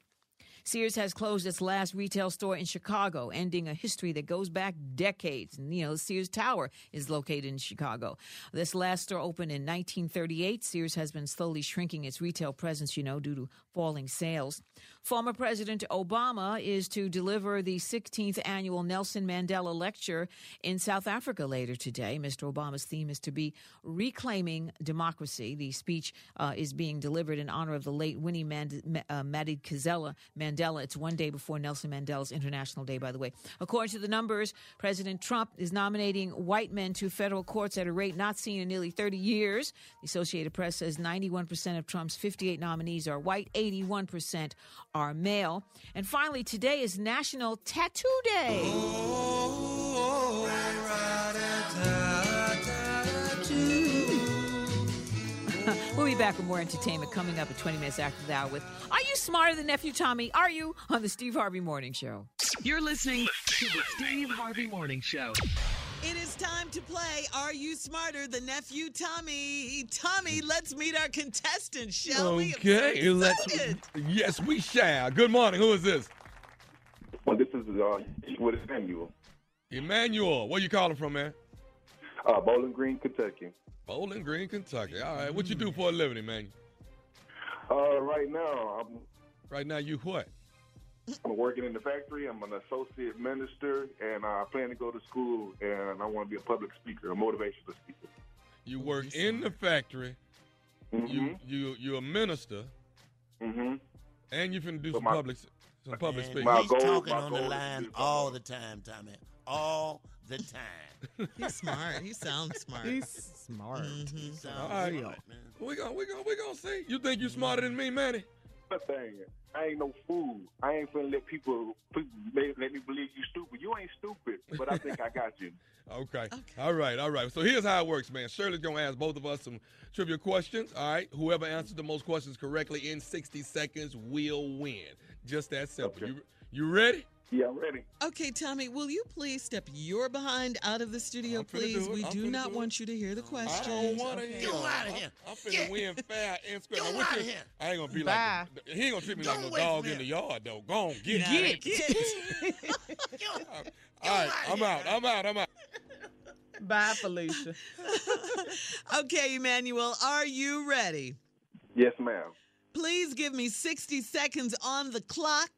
Sears has closed its last retail store in Chicago, ending a history that goes back decades. You know, Sears Tower is located in Chicago. This last store opened in 1938. Sears has been slowly shrinking its retail presence, you know, due to falling sales. Former President Obama is to deliver the 16th annual Nelson Mandela Lecture in South Africa later today. Mr. Obama's theme is to be reclaiming democracy. The speech uh, is being delivered in honor of the late Winnie Mand- uh, Madikizela Mandela. It's one day before Nelson Mandela's International Day, by the way. According to the numbers, President Trump is nominating white men to federal courts at a rate not seen in nearly 30 years. The Associated Press says 91% of Trump's 58 nominees are white, 81% are male. And finally, today is National Tattoo Day. we'll be back with more entertainment coming up at 20 minutes after the hour with Are You Smarter Than Nephew Tommy? Are you? on the Steve Harvey Morning Show. You're listening to the Steve Harvey Morning Show. It is time to play Are You Smarter Than Nephew Tommy? Tommy, let's meet our contestants, shall we? Okay, let's. Yes, we shall. Good morning. Who is this? Well, this is uh, with Emmanuel, Emmanuel. Where you calling from, man? uh, Bowling Green, Kentucky. Bowling Green, Kentucky. All right. What you do for a living, Emmanuel? Uh, right now, I'm Right now, you what? I'm working in the factory. I'm an associate minister, and I plan to go to school, and I want to be a public speaker, a motivational speaker. You work in the factory. You mm-hmm. you you're a minister. Mm-hmm. And you finna do But some my- public some public speaking. he's talking on the line all the time, Tommy. All the time. He's smart. He sounds smart. He's mm-hmm, smart. He sounds All right. smart, man. We gonna we gonna we gonna see. You think you're smarter mm-hmm. than me, Manny? One thing, I ain't no fool. I ain't finna let people, people let, let me believe you stupid. You ain't stupid, but I think I got you. Okay. All right. All right. So here's how it works, man. Shirley's gonna ask both of us some trivia questions. All right. Whoever answers the most questions correctly in 60 seconds will win. Just that simple. You you ready? Yeah, I'm ready. Okay, Tommy, will you please step your behind out of the studio, I'm please? do we I'm do not do want you to hear the I questions. don't want to okay? hear. Get him outta here. I'm, I'm finna win fair and square. Get Now, him what outta you- here. I ain't gonna be Bye. like he ain't gonna treat me like Don't no dog in the yard though. Go on, get Nah, get. Get. All right, I'm out. I'm out. I'm out. Bye, Felicia. okay, Emmanuel, are you ready? Yes, ma'am. Please give me 60 seconds on the clock.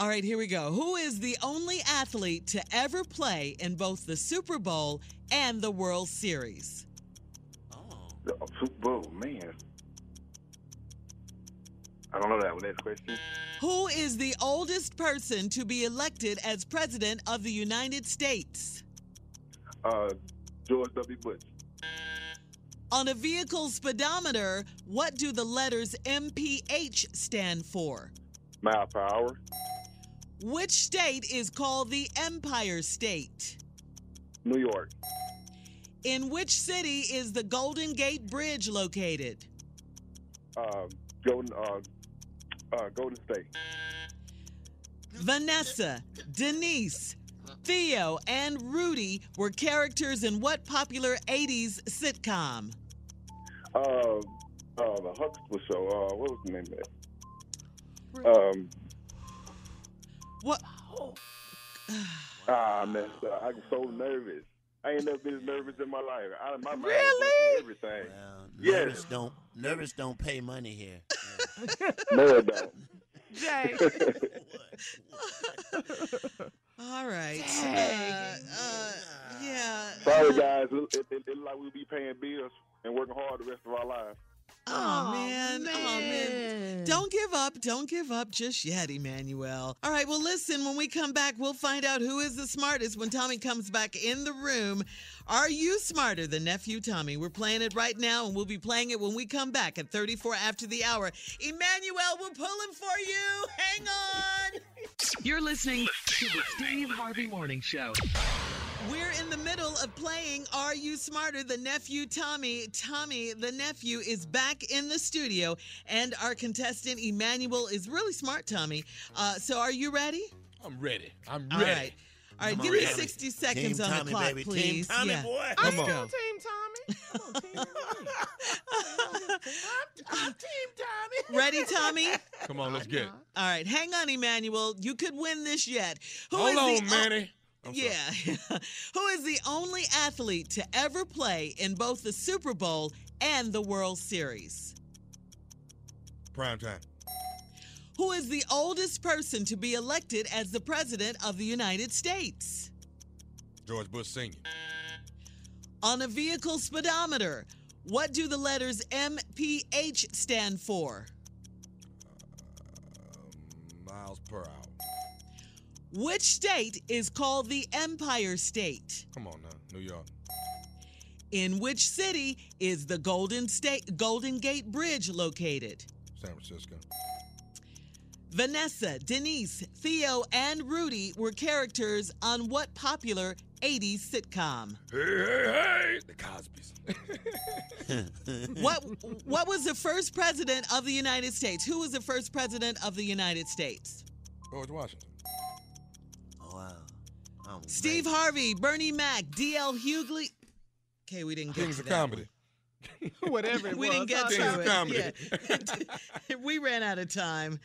All right, here we go. Who is the only athlete to ever play in both the Super Bowl and the World Series? Oh. The Super Bowl, man. I don't know that one. Next question. Who is the oldest person to be elected as President of the United States? Uh, George W. Bush. On a vehicle speedometer, what do the letters MPH stand for? Mile per hour. Which state is called the Empire State? New York. In which city is the Golden Gate Bridge located? Uh, Golden. Uh, uh, Golden State. Vanessa, Denise, Theo, and Rudy were characters in what popular 80s sitcom? Uh, uh, the Huxtable Show. Uh, what was the name of that? Um, What? ah, I messed up. I'm so nervous. I ain't never been as nervous in my life. I, my mind Really? Everything. Nervous Yes. don't nervous don't pay money here. No, it don't. Jay. All right. Uh, uh, yeah. Sorry, guys. It, it, it, it like we'll be paying bills and working hard the rest of our lives. Oh, man. Oh, man. Don't give up. Don't give up just yet, Emmanuel. All right. Well, listen, when we come back, we'll find out who is the smartest when Tommy comes back in the room. Are you smarter than nephew Tommy? We're playing it right now, and we'll be playing it when we come back at 34 after the hour. Emmanuel, we're pulling for you. Hang on. You're listening to the Steve Harvey Morning Show. We're in the middle of playing Are You Smarter? The nephew Tommy. Tommy, the nephew, is back in the studio, and our contestant Emmanuel is really smart, Tommy. Uh, so are you ready? I'm ready. I'm ready. right. All right, Come give on, me Tommy. 60 seconds Team on Tommy, the clock, baby. Team please. Tommy, yeah. boy. Come I'm on. Team Tommy. Come on, Team Tommy. I'm Team Tommy. Ready, Tommy? Come on, let's get it. All right, hang on, Emmanuel. You could win this yet. Who Hold is the on, o- Manny. I'm sorry. yeah. Who is the only athlete to ever play in both the Super Bowl and the World Series? Prime time. Who is the oldest person to be elected as the President of the United States? George Bush Sr. On a vehicle speedometer, what do the letters MPH stand for? Uh, miles per hour. Which state is called the Empire State? Come on now, New York. In which city is the Golden State Golden Gate Bridge located? San Francisco. Vanessa, Denise, Theo, and Rudy were characters on what popular 80s sitcom? Hey, hey, hey! The Cosbys. What what was the first president of the United States? Who was the first president of the United States? George Washington. Oh, wow. Oh, Steve Harvey, Bernie Mac, D.L. Hughley. Okay, we didn't get Kings to of that comedy. Whatever it we was. didn't get to Kings of it. comedy. Yeah. we ran out of time.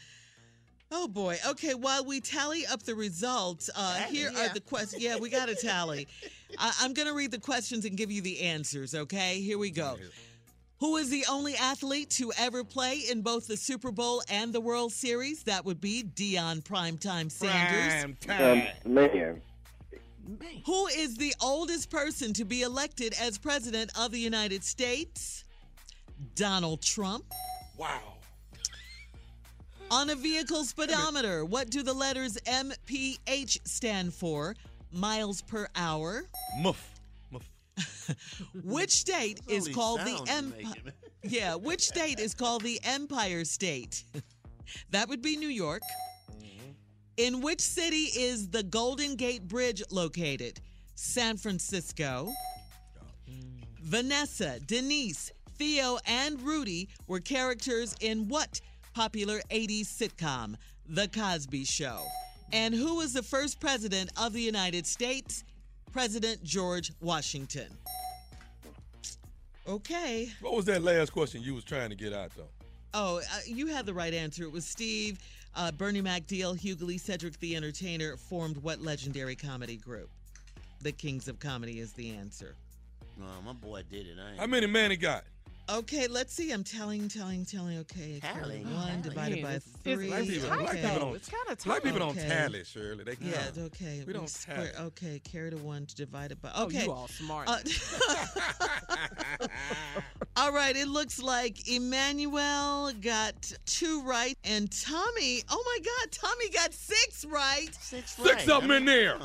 Oh boy. Okay, while we tally up the results, uh, here are the questions. Yeah, we got a tally. I- I'm going to read the questions and give you the answers, okay? Here we go. Who is the only athlete to ever play in both the Super Bowl and the World Series? That would be Deion Primetime Sanders. Prime time. man. Who is the oldest person to be elected as President of the United States? Donald Trump. wow. On a vehicle speedometer, what do the letters MPH stand for? Miles per hour. Muff. Muff. Which state is called the Empire? Yeah, which state is called the Empire State? that would be New York. In which city is the Golden Gate Bridge located? San Francisco. Vanessa, Denise, Theo, and Rudy were characters in what popular 80s sitcom? The Cosby Show. And who was the first president of the United States? President George Washington. Okay. What was that last question you was trying to get out though? Oh, uh, you had the right answer. It was Steve. Uh, Bernie Mac, D.L. Hughley, Cedric the Entertainer formed what legendary comedy group? The Kings of Comedy is the answer. No, my boy did it. I. How many man he got? Okay, let's see. I'm telling, telling, telling. Okay, Tallying. one divided by It's- it's- three. Black people, tight, black okay. people don't. It's kinda Black people don't Okay. tally, Shirley. They Yeah, count. it's okay. We don't square- tally. Okay, carry to one divided by. Oh, Okay. you all smart. Uh, all right, it looks like Emmanuel got two right, and Tommy, oh my God, Tommy got six right. Six, Six right. of them I in mean, there.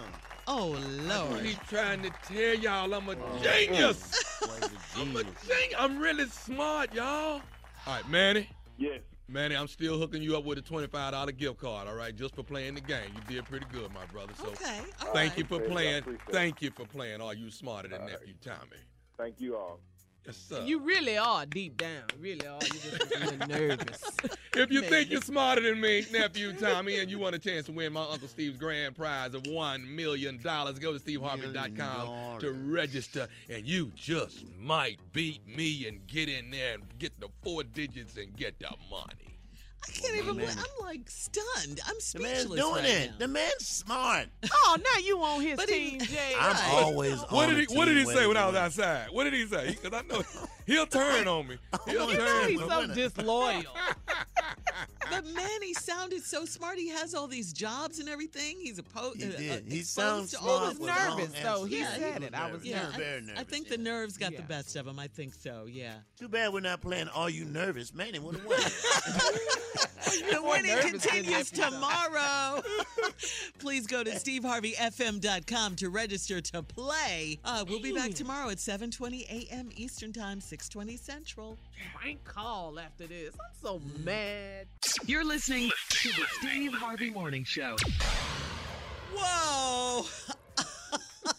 Come Oh, Lord. keep trying to tell y'all I'm a genius. on. Boy, he's a I'm a genius. genius. I'm really smart, y'all. All right, Manny. Yes. Manny, I'm still hooking you up with a $25 gift card, all right, just for playing the game. You did pretty good, my brother. So Okay, all thank right. you for Appreciate it. I playing. Thank you for playing. Are you smarter than All right. nephew Tommy? Thank you all. Yes, sir. you really are deep down. You really are. You're just a little nervous. If you think you're smarter than me, nephew Tommy, and you want a chance to win my Uncle Steve's grand prize of $1 million, go to steveharvey.com to register, and you just might beat me and get in there and get the four digits and get the money. I can't even man. believe I'm like stunned. I'm speechless. The speechless. man's doing right it. now. The man's smart. oh, now you on his But he- team, Jay. I'm Right. always What on did he the What did he say when I was outside? What did he say? Because I know he'll turn on me. He'll you know turn he's on so disloyal. But man, he sounded so smart. He has all these jobs and everything. He's a po- He uh, did. uh, He sounds to smart. all was this with long nervous, though. He answers. said was it. I was. Yeah, He I, very I think yeah. the nerves got the best of him. I think so. Yeah. Too bad we're not playing Are You Nervous? Man, it would have won. The winning continues tomorrow. Please go to steveharveyfm.com to register to play. Uh, we'll be back tomorrow at 7:20 a.m. Eastern Time, 6:20 Central. Prank call after this. I'm so mad. You're listening to the Steve Harvey Morning Show. Whoa!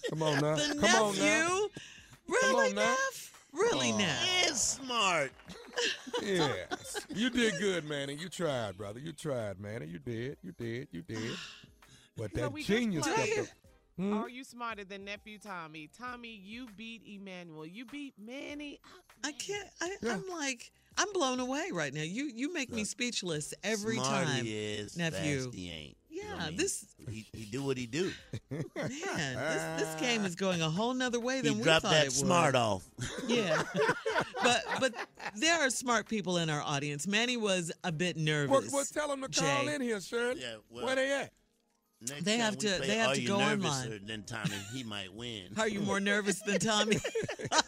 Come on now. The Come on now. nephew? Really, on now. Neff? Really, Aw. Neff? He's smart. Yes. You did good, man, and you tried, brother. You tried, man, and you did. You did. You did. But that we just genius played. stuff. Hmm? Are you smarter than nephew Tommy? Tommy, you beat Emmanuel. You beat Manny. I can't. I, Yeah. I'm like, I'm blown away right now. You you make me speechless every Smart time, he is, nephew. fast he ain't. You know Yeah, I mean? this he, he do what he do. man, this, this game is going a whole nother way He than we dropped thought that it would. smart off. Yeah, but but there are smart people in our audience. Manny was a bit nervous. Well, well, tell them to call in here, Sharon. Yeah, well- Where they at? Next They have to- play they have Are to You go Nervous online. Or Then Tommy, he might win. Are you more nervous than Tommy?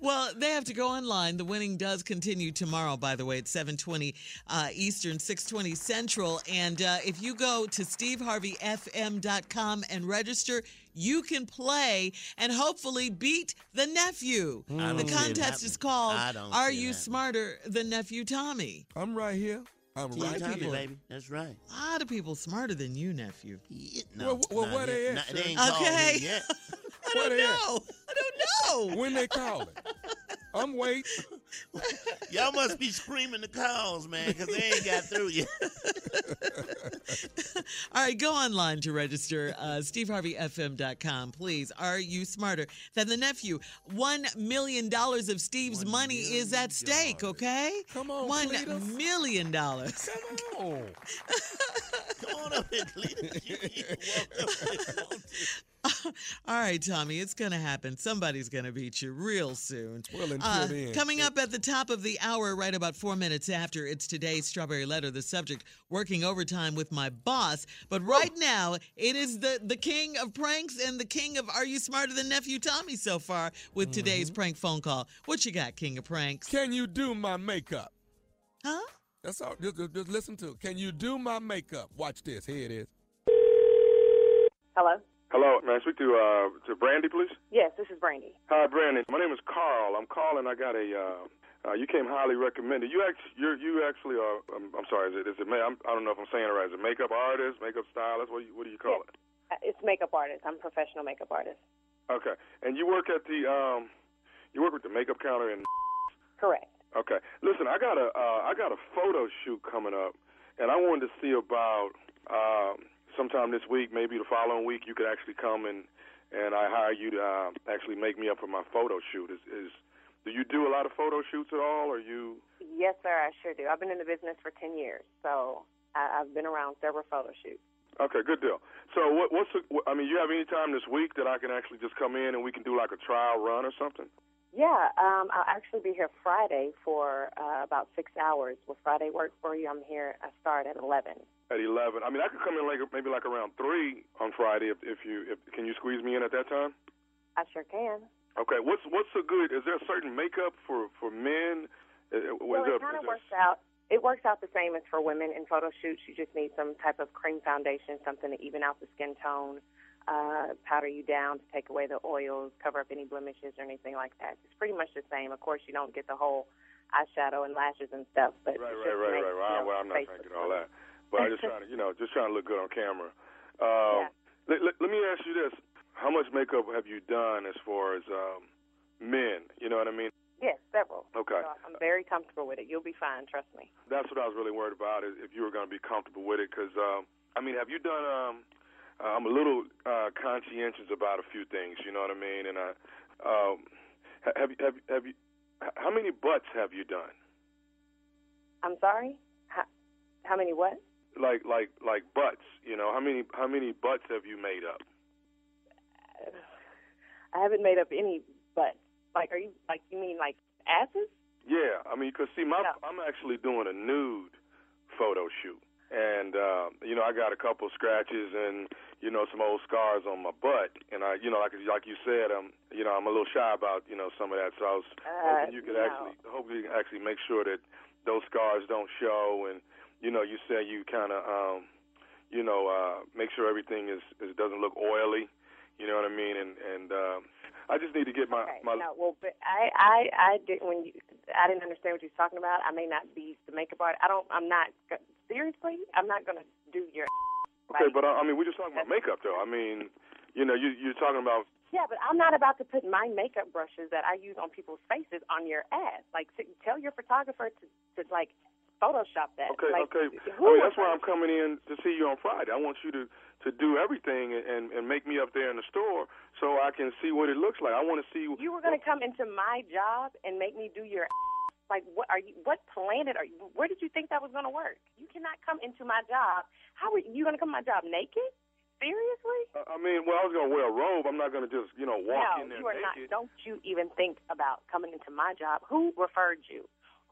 well, they have to go online. The winning does continue tomorrow, by the way, at 720 uh, Eastern, 620 Central. And uh, if you go to steveharveyfm.com and register, you can play and hopefully beat the nephew. The don't see it contest is called Are You happening. Smarter Than Nephew Tommy? I'm right here. I'm Team right Tommy, here. baby. That's right. A lot of people smarter than you, nephew. No, well, well, not where they at? Not- they ain't called Okay. I don't know. I don't know. When they calling? I'm waiting. Y'all must be screaming the calls, man, because they ain't got through yet. All right, go online to register. Uh, SteveHarveyFM.com, please. Are you smarter than the nephew? One million dollars of Steve's money is at stake. Okay, come on, one Cletus. million dollars. Come on. Come on up here, Cletus. All right, Tommy, it's going to happen. Somebody's going to beat you real soon. Well, until Uh, then. Coming up at the top of the hour, right about four minutes after, it's today's Strawberry Letter. The subject, working overtime with my boss. But right now, it is the, the king of pranks and the king of Are You Smarter Than Nephew Tommy so far with mm-hmm. today's prank phone call. What you got, king of pranks? Can you do my makeup? Huh? That's all. Just, just- just listen to it. Can you do my makeup? Watch this. Here it is. Hello? Hello, may I speak to uh to Brandy, please? Yes, this is Brandy. Hi, Brandy. My name is Carl. I'm calling. I got a. Uh, uh, you came highly recommended. You actually, you're, you actually are. Um, I'm sorry. Is it? Is it? ma- I'm, I don't know if I'm saying it right. Is it makeup artist, makeup stylist? What do you, what do you call it? Uh, It's makeup artist. I'm a professional makeup artist. Okay. And you work at the um, you work with the makeup counter in. Correct. Okay. Listen, I got a uh, I got a photo shoot coming up, and I wanted to see about um, sometime this week, maybe the following week, you could actually come and and I hire you to uh, actually make me up for my photo shoot. Is is do you do a lot of photo shoots at all, or you? Yes, sir, I sure do. I've been in the business for 10 years, so I, I've been around several photo shoots. Okay, good deal. So what what's the, I mean, you have any time this week that I can actually just come in and we can do like a trial run or something? Yeah, um, I'll actually be here Friday for uh, about six hours. Will Friday work for you? I'm here. I start at 11. At eleven. I mean, I could come in like maybe like around three on Friday if if you if can you squeeze me in at that time? I sure can. Okay. What's what's so good? Is there a certain makeup for for men? Uh, uh, Well, it kind of works out. It works out the same as for women in photo shoots. You just need some type of cream foundation, something to even out the skin tone, uh, powder you down to take away the oils, cover up any blemishes or anything like that. It's pretty much the same. Of course, you don't get the whole eyeshadow and lashes and stuff, but Right, it right, right, right, you know, Well, I'm not trying to get all that, but I just trying to, you know, just trying to look good on camera. Um, let, let, let me ask you this: How much makeup have you done as far as um, men? You know what I mean? Yes, several. Okay. So I'm very comfortable with it. You'll be fine, trust me. That's what I was really worried about is if you were going to be comfortable with it. Because um, I mean, have you done? Um, uh, I'm a little uh, conscientious about a few things. You know what I mean? And I um, have you have you- have you how many butts have you done? I'm sorry. How, how many what? Like like like butts. You know how many how many butts have you made up? I haven't made up any, but like, are you like you mean like asses? Yeah, I mean, cause see, my I'm actually doing a nude photo shoot, and uh, you know, I got a couple scratches and you know some old scars on my butt, and I, you know, like like you said, um, you know, I'm a little shy about you know some of that, so I was Uh, hoping you could no. actually hoping you can actually make sure that those scars don't show, and you know, you said you kind of um, you know, uh, make sure everything is, is doesn't look oily, you know what I mean, and and um, I just need to get my Okay, my no, well, but I, I, I didn't when you, I didn't understand what you were talking about. I may not be the makeup artist. I don't. I'm not. Seriously, I'm not gonna do your. Okay, but uh, I mean, we're just talking about makeup, though. I mean, you know, you, you're talking about. Yeah, but I'm not about to put my makeup brushes that I use on people's faces on your ass. Like, t- tell your photographer to, to like Photoshop that. Okay, like, okay. I mean, that's why I'm coming in to see you on Friday. I want you to to do everything and and make me up there in the store so I can see what it looks like. I want to see. You were gonna come into my job and make me do your. Like, what are you? What planet are you? Where did you think that was going to work? You cannot come into my job. How are you going to come to my job naked? Seriously? Uh, I mean, well, I was gonna wear a robe. I'm not gonna just, you know, walk no, in there you are naked. not. Don't you even think about coming into my job? Who referred you?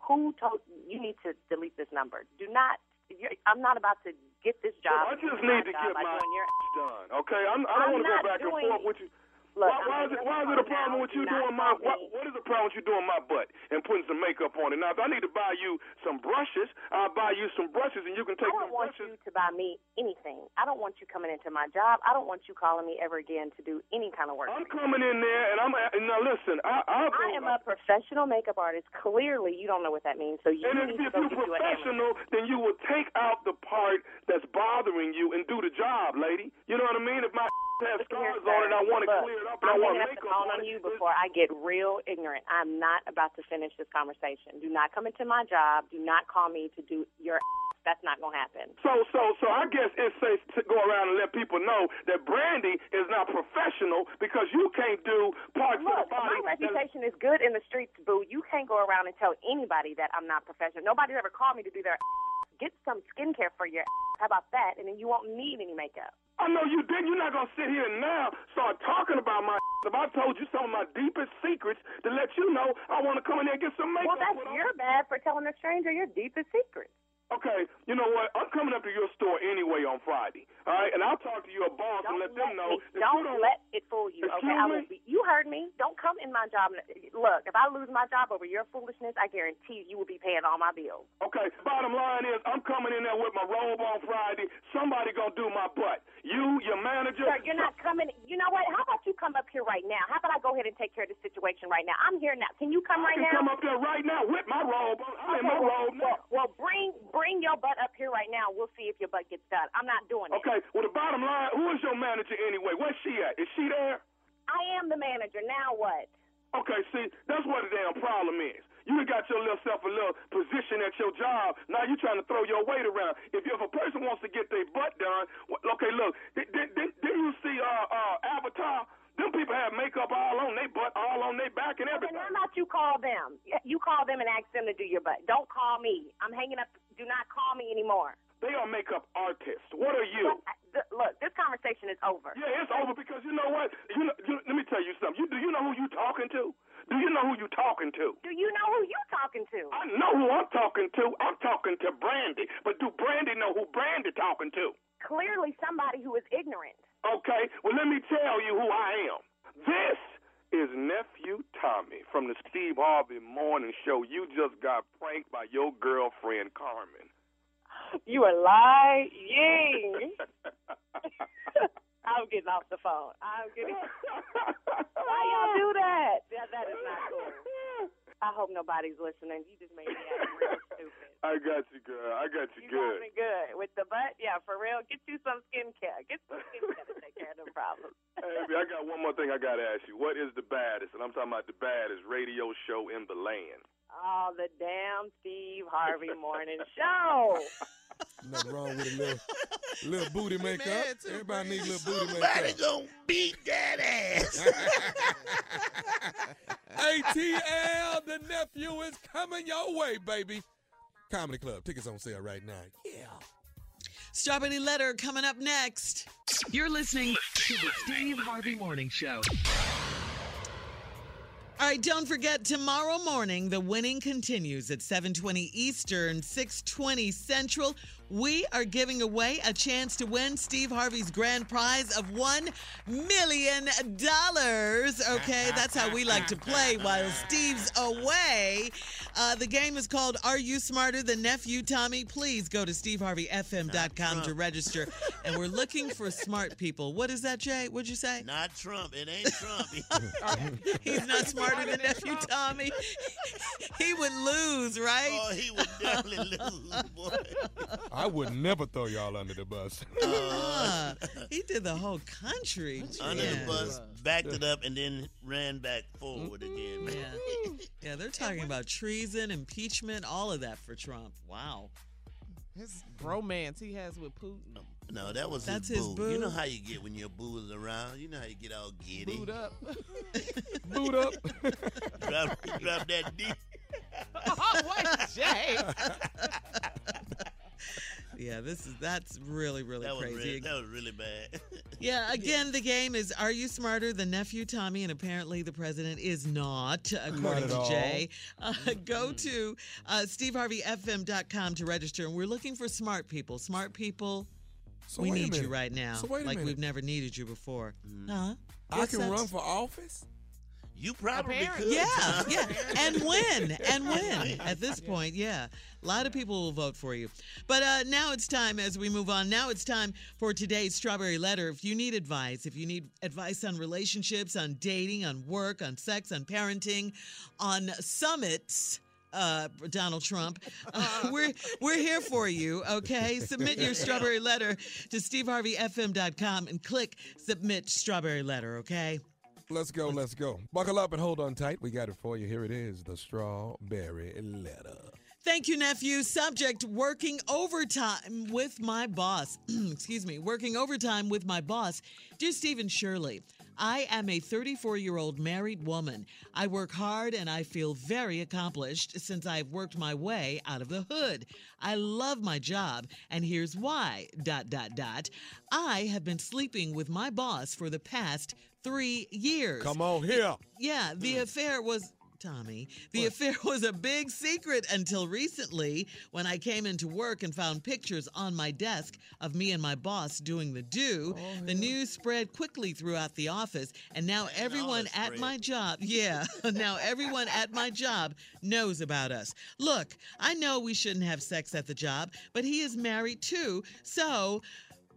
Who told you need to delete this number? Do not. You're, I'm not about to get this job. I just do my need to job get my your done. Okay, I'm, I don't want to go not back and doing- forth with you. Look, why, why is it why is it a problem with you doing my what, what is the problem with you doing my butt and putting some makeup on it? Now if I need to buy you some brushes, I'll buy you some brushes and you can take I don't want brushes. you to buy me anything. I don't want you coming into my job. I don't want you calling me ever again to do any kind of work. I'm coming in there and I'm and now listen, I I'll I am a professional makeup artist. Clearly, you don't know what that means. So you and need if, if to go you're get you professional, then you will take out the part that's bothering you and do the job, lady. You know what I mean? If my has Look scars on it, I want it Look, cleared up, and I I'm want hanging up the makeup on on you before I get real ignorant. I'm not about to finish this conversation. Do not come into my job. Do not call me to do your. That's not gonna happen. So, so, so I guess it's safe to go around and let people know that Brandy is not professional because you can't do parts Look, of the body. my reputation is good in the streets, boo. You can't go around and tell anybody that I'm not professional. Nobody's ever called me to do their. Get some skincare for your. How about that? And then you won't need any makeup. I know you did. You're not gonna sit here and now start talking about my. If I told you some of my deepest secrets to let you know, I want to come in there and get some makeup. Well, that's your bad for telling a stranger your deepest secrets. Okay, you know what? I'm coming up to your store anyway on Friday. All right, and I'll talk to your boss and let them know that Don't don't. let it fool you. Okay, I will be. You heard me. Don't come in my job. Look, if I lose my job over your foolishness, I guarantee you will be paying all my bills. Okay, bottom line is I'm coming in there with my robe on Friday. Somebody gonna do my butt. You, your manager. Sir, you're not coming. You know what? How about you come up here right now? How about I go ahead and take care of the situation right now? I'm here now. Can you come I right can now? come up there right now with my robe on. I'm in my well, robe now. well, well, bring bring your butt up here right now. We'll see if your butt gets done. I'm not doing it. Okay, well the bottom line, who is your manager anyway? Where's she at? Is she there? I am the manager. Now what? Okay, see, that's what the damn problem is. You got your little self a little position at your job. Now you're trying to throw your weight around. If if a person wants to get their butt done, okay, look, did, did, did, didn't you see uh, uh, Avatar? Them people have makeup all on their butt, all on their back, and everything. how about you call them? You call them and ask them to do your butt. Don't call me. I'm hanging up. Do not call me anymore. They are makeup artists. What are you? Uh, look, this conversation is over. Yeah, it's over because you know what? You know, you, let me tell you something. You do you know who you're talking to? Do you know who you're talking to? Do you know who you're talking to? I know who I'm talking to. I'm talking to Brandy. But do Brandy know who Brandy talking to? Clearly, somebody who is ignorant. Okay, well, let me tell you who I am. This is Nephew Tommy from the Steve Harvey Morning Show. You just got pranked by your girlfriend, Carmen. You are lying. I'm getting off the phone. I'm getting. Why y'all do that? That that is not cool. I hope nobody's listening. You just made me act real stupid. I got you, girl. I got you, You good. me good with the butt. Yeah, for real. Get you some skincare. Get some skincare to take care of them problems. Hey, I got one more thing I got to ask you. What is the baddest, and I'm talking about the baddest radio show in the land? Oh, the damn Steve Harvey Morning Show. Nothing wrong with a little, little booty makeup. mad too, Everybody needs a little booty Somebody makeup. gonna beat that ass. ATL, the nephew is coming your way, baby. Comedy Club tickets on sale right now. Yeah. Strawberry Letter coming up next. You're listening to the Steve Harvey Morning Show. All right, don't forget tomorrow morning the winning continues at 7:20 Eastern, 6:20 Central. We are giving away a chance to win Steve Harvey's grand prize of 1 million dollars. Okay, that's how we like to play while Steve's away. Uh, the game is called Are You Smarter Than Nephew Tommy? Please go to steveharveyfm.com to register. And we're looking for smart people. What is that, Jay? What'd you say? Not Trump. It ain't Trump. He's not smarter than nephew Tommy. he would lose, right? Oh, he would definitely lose, boy. I would never throw y'all under the bus. Ah, he did the whole country. Under Yeah. the bus, backed it up, and then ran back forward again. man. Yeah. yeah, they're talking about treason, impeachment, all of that for Trump. Wow. His bromance he has with Putin. No, that was That's his his boo. You know how you get when your boo is around. You know how you get all giddy. Boot up. Boot up. drop, drop that D. right. Yeah, this is that's really really that was crazy. really, that was really bad. Yeah, again, the game is Are you smarter than nephew Tommy? And apparently the president is not, according at to. Jay. Uh, go to uh, steveharveyfm.com to register. And we're looking for smart people. Smart people, So we need you right now. So wait a like minute. we've never needed you before. Huh? I Guess can that's- run for office. You probably Apparently. could. Yeah, yeah, and win, and win. At this point, yeah, a lot of people will vote for you. But uh, now it's time, as we move on. Now it's time for today's strawberry letter. If you need advice, if you need advice on relationships, on dating, on work, on sex, on parenting, on summits. Uh, Donald Trump, uh, we're we're here for you. Okay, submit your strawberry letter to steveharveyfm.com and click submit strawberry letter. Okay. Let's go, let's go. Buckle up and hold on tight. We got it for you. Here it is the strawberry letter. Thank you, nephew. Subject working overtime with my boss. Excuse me, working overtime with my boss. Dear Stephen Shirley, I am a 34 year old married woman. I work hard and I feel very accomplished since I've worked my way out of the hood. I love my job, and here's why. Dot, dot, dot. I have been sleeping with my boss for the past three years. Come on here. Yeah, the mm. affair was. Tommy, the affair was a big secret until recently when I came into work and found pictures on my desk of me and my boss doing the do. Oh, the news spread quickly throughout the office, and now everyone at spread. my job, yeah, now everyone at my job knows about us. Look, I know we shouldn't have sex at the job, but he is married too, so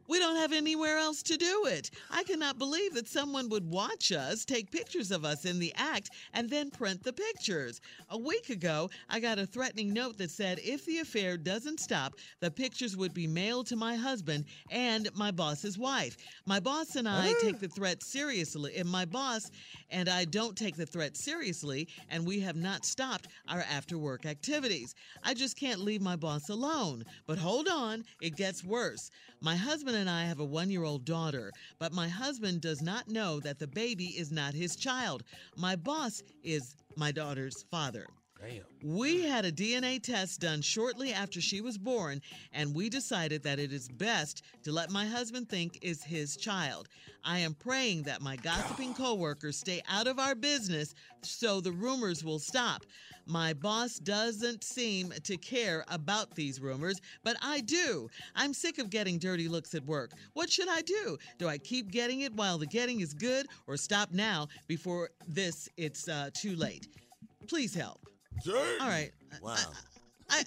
we don't have anywhere else to do it. I cannot believe that someone would watch us, take pictures of us in the act, and then print the pictures. A week ago, I got a threatening note that said if the affair doesn't stop, the pictures would be mailed to my husband and my boss's wife. My boss and I take the threat seriously, and my boss and I don't take the threat seriously, and we have not stopped our after work activities. I just can't leave my boss alone. But hold on, it gets worse. My husband and I have a one year old daughter, but my husband does not know that the baby is not his child. My boss is my daughter's father. Damn. We had a DNA test done shortly after she was born, and we decided that it is best to let my husband think is his child. I am praying that my gossiping coworkers stay out of our business so the rumors will stop. My boss doesn't seem to care about these rumors, but I do. I'm sick of getting dirty looks at work. What should I do? Do I keep getting it while the getting is good, or stop now before this it's uh, too late? Please help. All right. Wow. I,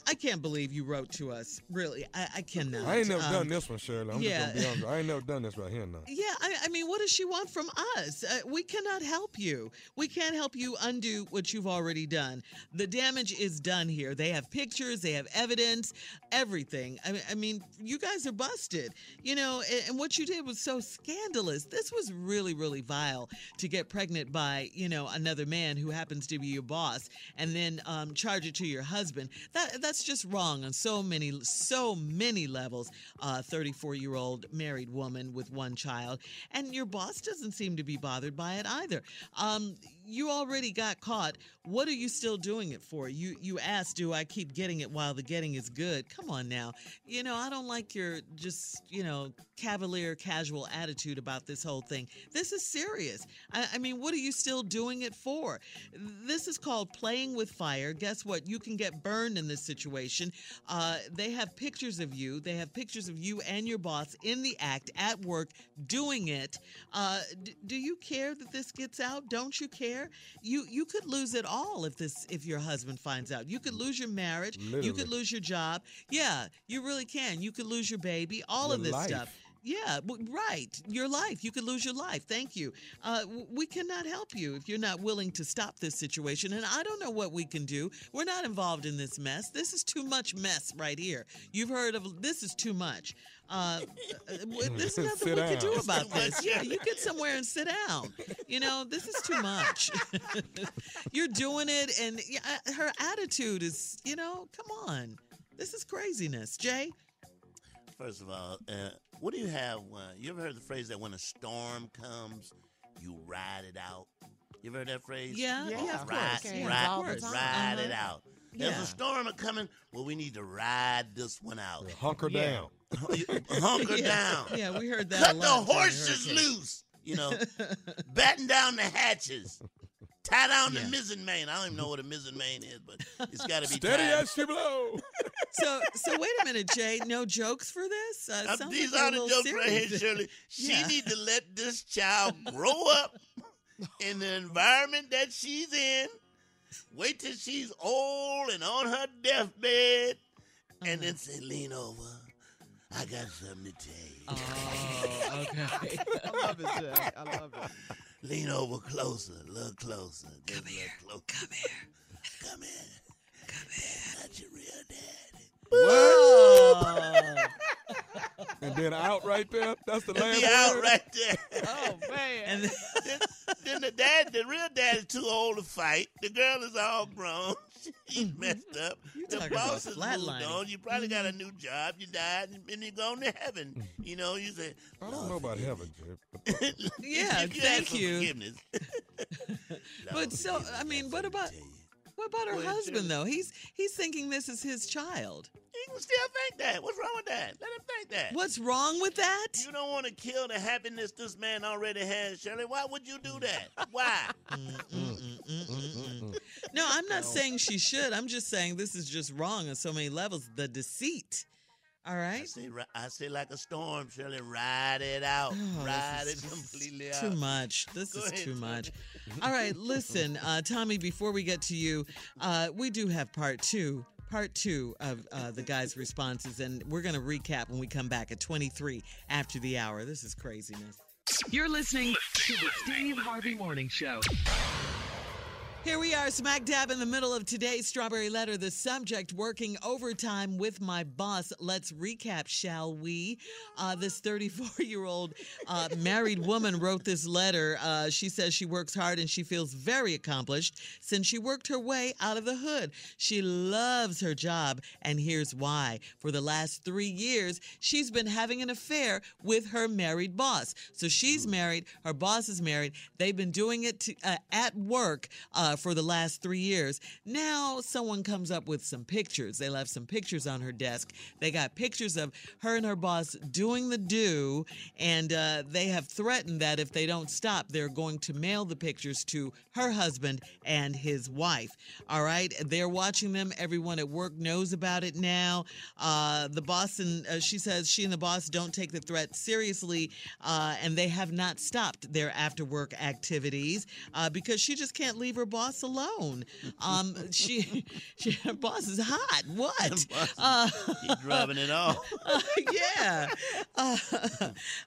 I can't believe you wrote to us. Really, I, I cannot. I ain't never Um, done this one, Shirley. I'm yeah. just gonna be honest. I ain't never done this right here now. Yeah, I, I mean, what does she want from us? Uh, we cannot help you. We can't help you undo what you've already done. The damage is done here. They have pictures, they have evidence, everything. I mean, I mean you guys are busted. You know, and, and what you did was so scandalous. This was really, really vile to get pregnant by, you know, another man who happens to be your boss and then um, charge it to your husband. That That's just wrong on so many, so many levels. 34 year old married woman with one child, and your boss doesn't seem to be bothered by it either. Um, you already got caught. What are you still doing it for? You you asked, do I keep getting it while the getting is good? Come on now. You know, I don't like your just, you know, cavalier, casual attitude about this whole thing. This is serious. I, I mean, what are you still doing it for? This is called playing with fire. Guess what? You can get burned in this situation. Uh, they have pictures of you. They have pictures of you and your boss in the act at work doing it. Uh, d- do you care that this gets out? Don't you care? You you could lose it all if this if your husband finds out. You could lose your marriage. Literally. You could lose your job. Yeah, you really can. You could lose your baby. All Your of this life. stuff. Yeah, right. Your life. You could lose your life. Thank you. Uh, we cannot help you if you're not willing to stop this situation. And I don't know what we can do. We're not involved in this mess. This is too much mess right here. You've heard of this is too much. Uh, uh, w- there's nothing Sit we can do about this. Yeah, you get somewhere and sit down. You know, this is too much. you're doing it, and uh, her attitude is, you know, come on. This is craziness, Jay. First of all, uh, what do you have? When, you ever heard the phrase that when a storm comes, you ride it out? You ever heard that phrase? Yeah, yeah, of ride, course. Yeah, ride, all the time. ride it Uh-huh. out. There's Yeah. a storm coming. Well, we need to ride this one out. hunker down. Hunker Yeah. down. Yeah, we heard that Cut the lot during horses loose. You know, batten down the hatches. Tie down Yeah. the mizzen main. I don't even know what a mizzen main is, but it's got to be Steady tied. as she blow. So, so wait a minute, Jay. No jokes for this? Uh, Uh, these like you're the little jokes right here. Shirley. She Yeah. need to let this child grow up in the environment that she's in. Wait till she's old and on her deathbed, and then say, "Lean over. I got something to tell you." Oh, okay. I love it, Jay. I love it. Lean over closer, a little closer. Come here. Closer. Come here. Come here. Come here. Not your real daddy. Oh. and then out right there. That's the last Be out word. right there. Oh man. And then, then the dad, the real dad, is too old to fight. The girl is all grown. She's mm-hmm. messed up. You the boss is moved flatlining. on. You probably got a mm-hmm. new job. You died, and, and you're going to heaven. Mm. You know, you say, I don't know about heaven, Jay. Yeah, you thank you. Forgiveness. But so, I mean, what about what about her husband though? He's he's thinking this is his child. You can still think that. What's wrong with that? Let him think that. What's wrong with that? You don't want to kill the happiness this man already has, Shirley. Why would you do that? Why? No, I'm not saying she should. I'm just saying this is just wrong on so many levels. The deceit. All I say, I say like a storm, Shirley. Ride it out. Oh, Ride this it is completely Too much. This Go is ahead, too much. All right, listen, uh, Tommy. Before we get to you, uh, we do have part two. Part two of uh, the guys' responses, and we're going to recap when we come back at 23 after the hour. This is craziness. You're listening to the Steve Harvey Morning Show. Here we are, smack dab in the middle of today's Strawberry Letter. The subject working overtime with my boss. Let's recap, shall we? Uh, this 34 year old uh, married woman wrote this letter. Uh, she says she works hard and she feels very accomplished since she worked her way out of the hood. She loves her job, and here's why. For the last three years, she's been having an affair with her married boss. So she's married, her boss is married. They've been doing it to, uh, at work uh, for the last three years. Now, someone comes up with some pictures. They left some pictures on her desk. They got pictures of her and her boss doing the do, and uh, they have threatened that if they don't stop, they're going to mail the pictures to her husband and his wife. All right, they're watching them. Everyone at work knows about it now. Uh, the boss and uh, she says she and the boss don't take the threat seriously, uh, and they have not stopped their after work activities uh, because she just can't leave her boss alone. Um, she, she her boss is hot. What? Uh, Keep driving it off. uh, yeah. Uh,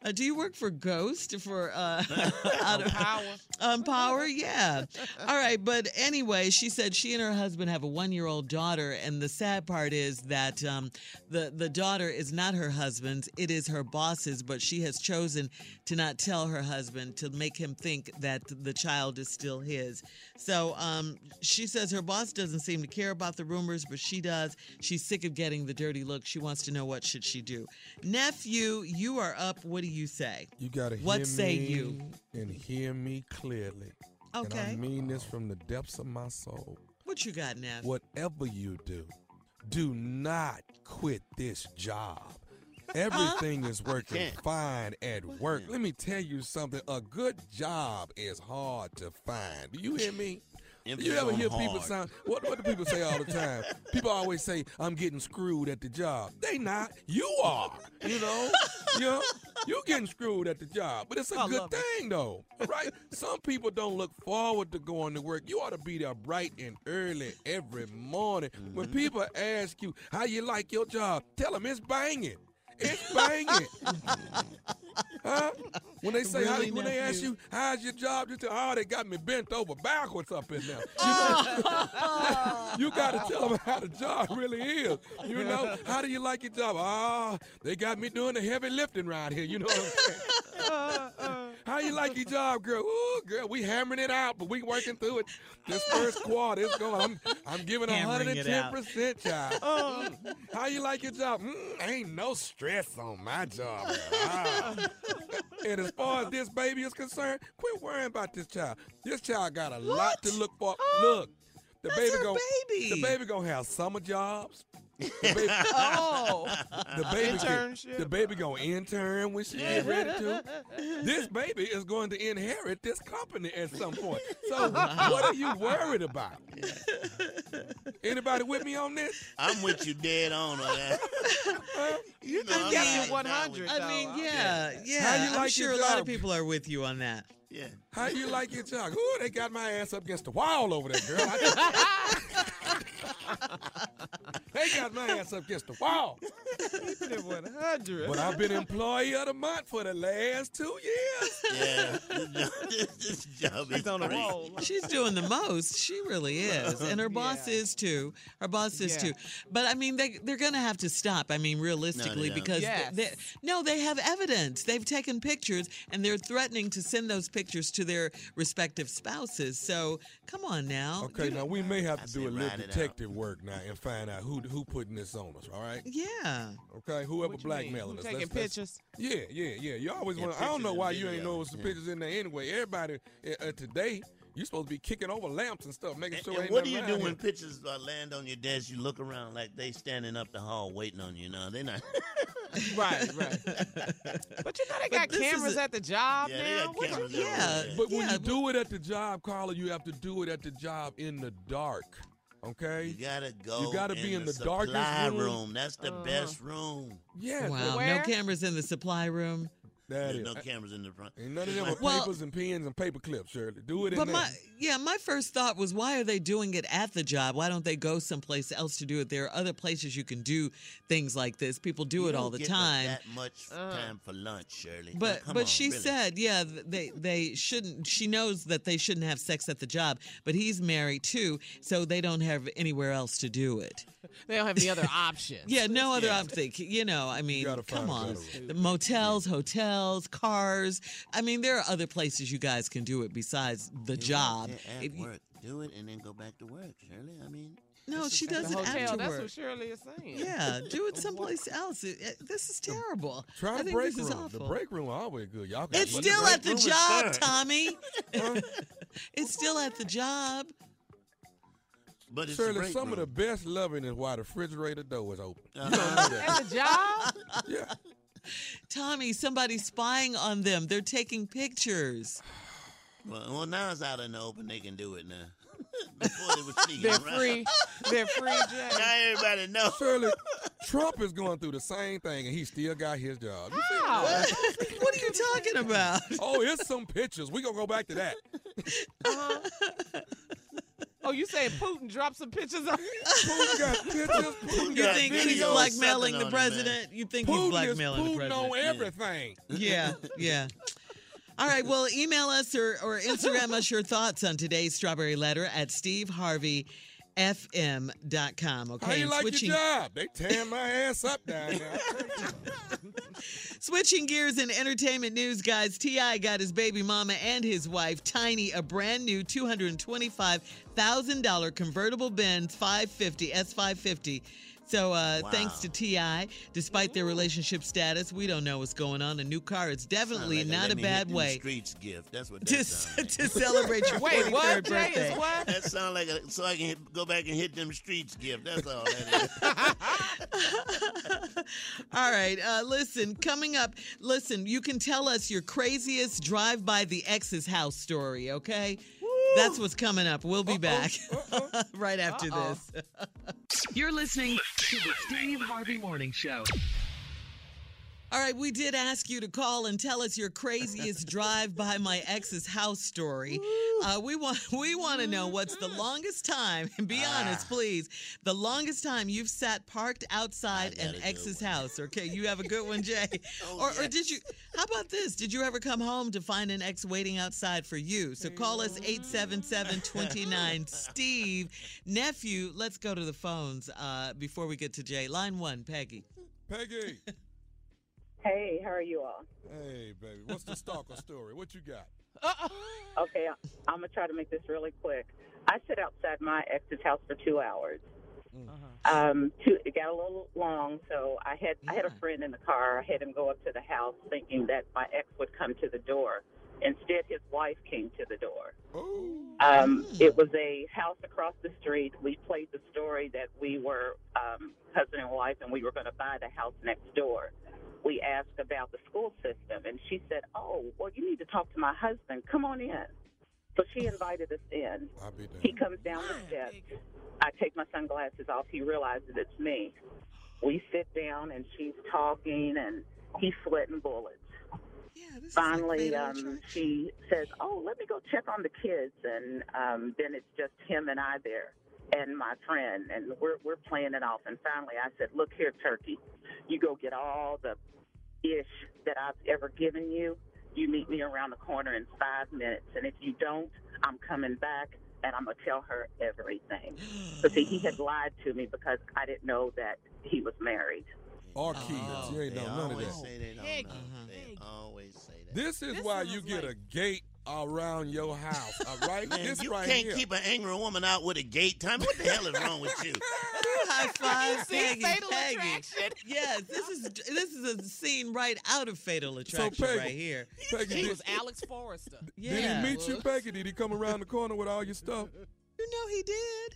uh, do you work for Ghost for uh, out of Power. Um, power, yeah. All right, but anyway, she said she and her husband have a one-year-old daughter, and the sad part is that um, the the daughter is not her husband's; it is her boss's. But she has chosen to not tell her husband to make him think that the child is still his. So um, she says her boss doesn't seem to care about the rumors, but she does. She's sick of getting the dirty look. She wants to know what should she do. Nephew, you are up. What do you say? You gotta hear What say you? and hear me clearly. Okay. And Okay. I mean this from the depths of my soul. What you got, Neff? Whatever you do, do not quit this job. Everything is working fine at work. Let me tell you something. A good job is hard to find. Do you hear me? You ever hear people hard. sound what what do people say all the time? People always say, I'm getting screwed at the job. They not. You are. You know? you know? You getting screwed at the job. But it's a I good love it. thing though. Right? Some people don't look forward to going to work. You ought to be there bright and early every morning. When Mm-hmm. people ask you how you like your job, tell them it's banging. It's banging. huh? When they say, how, when they ask you, how's your job? You say, oh, they got me bent over backwards up in there. You got to tell them how the job really is. You know, how do you like your job? Ah, they got me doing the heavy lifting right here. You know what I'm saying? how you like your job, girl? Ooh, girl, we hammering it out, but we working through it. This first quarter is going. I'm, I'm giving Hammering 110 percent, child. Mm. How you like your job? Mm, ain't no stress on my job. Ah. and as far as this baby is concerned, quit worrying about this child. This child got a lot to look for. Look. The baby baby. The baby gonna have summer jobs. The baby, Oh. the baby, can- the baby gonna intern when she get ready to. This baby is going to inherit this company at some point. So oh, what are you worried about? Anybody with me on this? I'm with you dead on on that. You know, can I'm get right me 100. I mean, though. yeah, yeah. How you I'm like sure your a lot of people are with you on that. Yeah. How you like your job? Ooh, they got my ass up against the wall over there, girl. I they got my ass up against the wall. Keeping it 100. But I've been employee of the month for the last two years. Yeah. this, this job is She's on a crazy. roll. She's doing the most. She really is. And her boss is too. Her boss is Yeah. too. But I mean, they, they're going to have to stop. I mean, realistically, don't. because Yes. they, no, they have evidence. They've taken pictures and they're threatening to send those pictures to their respective spouses. So come on now. Okay, now we may have to do a little ride it out. detective work now and find out who who putting this on us. All right? Yeah. Okay, whoever What you mean? blackmailing us. taking let's- let's- pictures? Yeah, yeah, yeah. You always Yeah, want. I don't know why you ain't video, know some yeah. pictures in there anyway. Everybody uh, uh, today, you supposed to be kicking over lamps and stuff, making And, sure. and ain't what do you nothing do around when here. pictures uh, land on your desk? You look around like they standing up the hall waiting on you. Now they're not. Right, right. But you know they got cameras a- at the job Yeah, they now. got What you cameras do? Yeah. But when Yeah, you do it at the job, Carla, you have to do it at the job in the dark. Okay. You gotta go. You gotta be in the darkest supply room. That's the Uh-huh. best room. Yeah. Wow. Where? No cameras in the supply room. That There's is. no cameras in the front. Ain't none of them with Well- papers and pens and paper clips, Shirley. Do it in But there. my yeah, my first thought was why are they doing it at the job? Why don't they go someplace else to do it? There are other places you can do things like this. People do You it don't all the get time. That much Uh. time for lunch, Shirley. But come but on, she really. said, yeah, they they shouldn't. She knows that they shouldn't have sex at the job, but he's married too, so they don't have anywhere else to do it. They don't have any other options. Yeah, no other Yeah. option. You know, I mean, come on, the motels, hotels, cars. I mean, there are other places you guys can do it besides the Do it job. at- At If you- work. Do it and then go back to work, Shirley. I mean, no, she does the it hotel. after That's what Shirley is saying. Yeah, do it someplace else. It- it- this is terrible. Try I think break this is awful. The break room always good. Y'all got It's still break at the job. Tommy. it's still at the job. but it's Shirley, break some of the best loving is why the refrigerator door is open. Uh-huh. don't know. At the job? yeah. Tommy, somebody's spying on them. They're taking pictures. Well, well, now it's out in the open. They can do it now. Before they were sneaking They're around. free. They're free, Jay. Now everybody knows. Shirley, Trump is going through the same thing, and he still got his job. You see How? that? what are you talking about? Oh, it's some pictures. We gonna go back to that. Uh-huh. Oh, you saying Putin dropped some pictures on Putin got pictures. Putin You got think he's videos. blackmailing something the on it, man. president? You think he's Putin is blackmailing the Putin president? on everything. Yeah, yeah. All right, well, email us or, or Instagram us your thoughts on today's Strawberry Letter at steveharveyfm.com. Okay, How you and like switching, your job? They tearing my ass up down there. switching gears in entertainment news, guys. T.I. got his baby mama and his wife, Tiny, a brand new $225,000 convertible Benz 550, S550. So uh, Wow. thanks to Ti, despite their relationship status, we don't know what's going on. A new car, it's definitely like not let a bad way Streets gift. That's what to, that like. to celebrate your Wait, 43rd what, birthday. Is what? That sounds like a, so I can hit, go back and hit them streets gift. That's all that is. All right, uh, listen, coming up, listen, you can tell us your craziest drive by the ex's house story, okay? That's what's coming up. We'll be back right after Uh-oh. this. You're listening to the Steve Harvey Morning Show. All right, we did ask you to call and tell us your craziest drive by my ex's house story. Uh, we want we want to know what's the longest time, and be honest, please, the longest time you've sat parked outside an ex's house. Okay, you have a good one, Jay. Oh, or, or did you? How about this? Did you ever come home to find an ex waiting outside for you? So call us 877-29 Steve nephew. Let's go to the phones uh, before we get to Jay. Line one, Peggy. Peggy. Hey, how are you all? Hey, baby. What's the stalker story? What you got? Okay, I'm gonna try to make this really quick. I sit outside my ex's house for two hours. Uh-huh. Um, two, it got a little long, so I had I had a friend in the car. I had him go up to the house, thinking that my ex would come to the door. Instead, his wife came to the door. Um, it was a house across the street. We played the story that we were um, husband and wife, and we were going to buy the house next door. We asked about the school system, and she said, "Oh, well, you need to talk to my husband. Come on in." So she invited us in. He comes down the steps. I take my sunglasses off. He realizes it's me. We sit down, and she's talking, and he's sweating bullets. Finally, um, she says, "Oh, let me go check on the kids," and um, then it's just him and I there, and my friend, and we're we're playing it off. And finally, I said, "Look here, Turkey, you go get all the ish that I've ever given you. You meet me around the corner in five minutes, and if you don't, I'm coming back." And I'm gonna tell her everything. But see, he had lied to me because I didn't know that he was married. Or oh, kids. Oh. you ain't They know none of that. say they don't know. They always say that. This is why you get a gate around your house, all right? Man, this you right can't here. keep an angry woman out with a gate time. What the hell is wrong with you? High five, see Peggy. Fatal Peggy. Attraction? Yes, this is this is a scene right out of Fatal Attraction Peggy- right here. Peggy, He did, was Alex Forrester. Yeah. did he meet you, Peggy? Did he come around the corner with all your stuff? You know he did.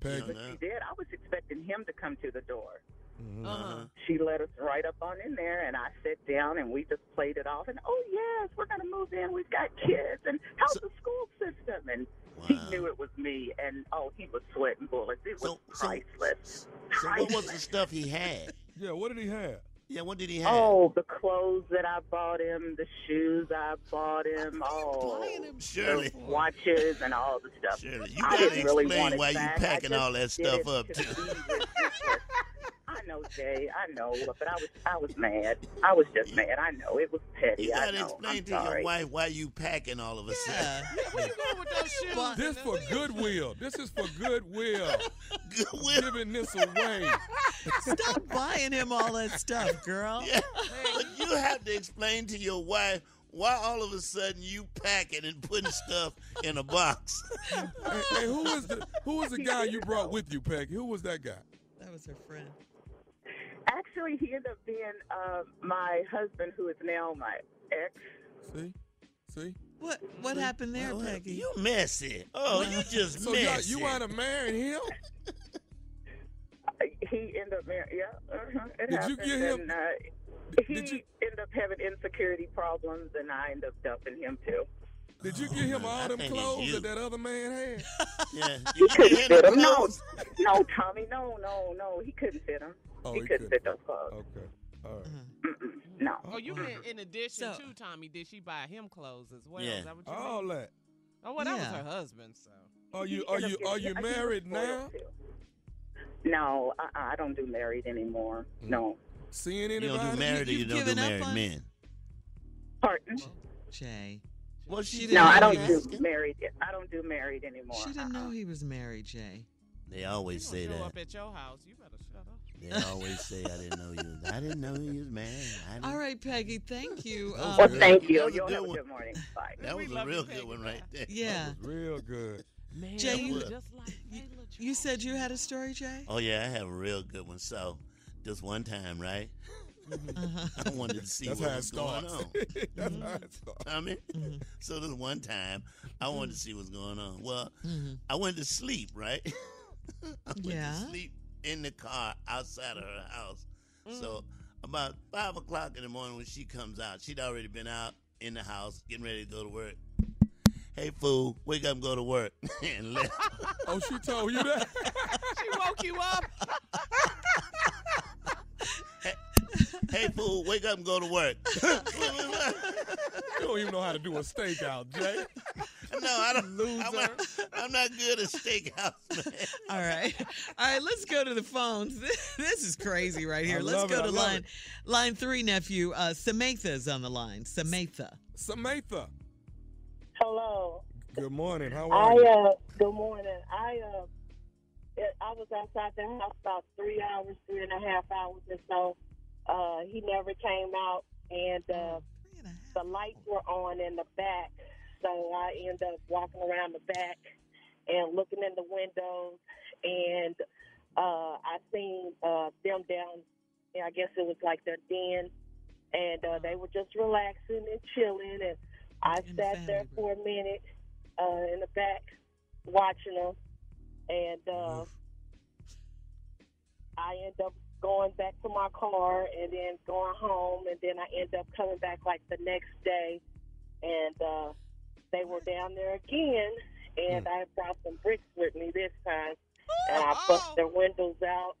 Peggy. But she did. I was expecting him to come to the door. Mhm. Uh-huh. She let us right up on in there, and I sat down, and we just played it off. And oh yes, we're gonna move in. We've got kids, and how's the school system? And he knew it was me, and oh, he was sweating bullets. It was priceless. So what was the stuff he had? Yeah, what did he have? Yeah, what did he have? Oh, the clothes that I bought him, the shoes I bought him, oh, the watches and all the stuff. Shirley, you I gotta didn't really explain why you packing all that stuff up, too. be ridiculous. I know, Jay. I know, but I was I was mad. I was just mad. I know it was petty. You I gotta know. explain I'm to sorry. your wife why you packing all of a sudden. Yeah. Where you going with those shoes? This for goodwill. This is for goodwill. goodwill. Giving this away. Stop buying him all that stuff, girl. Yeah, but you have to explain to your wife why all of a sudden you packing and putting stuff in a box. hey, hey, who was the who was the guy you brought with you, Peggy? Who was that guy? That was her friend. Actually, he ended up being uh, my husband, who is now my ex. See, see. What what happened there, Peggy? You messy. Oh, you just So y'all- messy. you want to marry him? He ended up marrying. Yeah, uh-huh, it Did you happened. get him- And, uh, he ended up having insecurity problems, and I ended up dumping him too. Did you give him all them clothes that that other man had? Yeah. He couldn't fit him. No, no, Tommy, no, no, no. He couldn't fit him. Oh, he, he couldn't fit those clothes. Okay. All right. No. Oh, you meant in addition to Tommy, did she buy him clothes as well? Yeah. Is that what you All mean? that. Oh, well, that Yeah. was her husband, so. Are you are you are you I think he was married now? No, uh-uh, I don't do married anymore. Mm. No. Seeing You anybody? don't do married or you you've don't do married on- men. Pardon? Jay. Well, she didn't No, I don't he was- do married. I don't do married anymore. She didn't know uh-uh. he was married, Jay. They always say Show that. up at your house, you better shut up. They always say I didn't know you. I didn't know you was married. All right, Peggy. Thank you. Um, Well, thank you. You'll have a good morning. Bye. That was a real good one right there. yeah. Real good. Man, Jay, that you- like You said you had a story, Jay? Oh yeah, I have a real good one. So, just one time, right? Uh-huh. I wanted to see That's what was going on. That's how it starts. I mean, Mm-hmm. so this one time, I wanted to see what's going on. Well, Mhm. I went to sleep, right? I went Yeah. to sleep in the car outside of her house. Mm. So about five o'clock in the morning when she comes out, she'd already been out in the house getting ready to go to work. Hey fool, wake up and go to work. and left. Oh, she told you that? she woke you up. hey fool, wake up and go to work. You don't even know how to do a stakeout, Jay. no, I don't. I'm not, I'm not good at steakhouse, man. All right. All right, let's go to the phones. This is crazy right here. I let's go it, to line it. line three, nephew. Uh Samatha's on the line. Samatha. Samantha. Hello. Good morning. How I are you? uh good morning. I uh I was outside the house about three hours, three and a half hours or so. Uh he never came out and uh the lights were on in the back. So I end up walking around the back and looking in the windows and uh I seen uh them down And I guess it was like their den and uh, they were just relaxing and chilling. And I sat there for a minute uh, in the back watching them, and uh, I end up going back to my car and then going home, and then I end up coming back like the next day, and uh, they were down there again, and I brought some bricks with me this time, and I bust their windows out.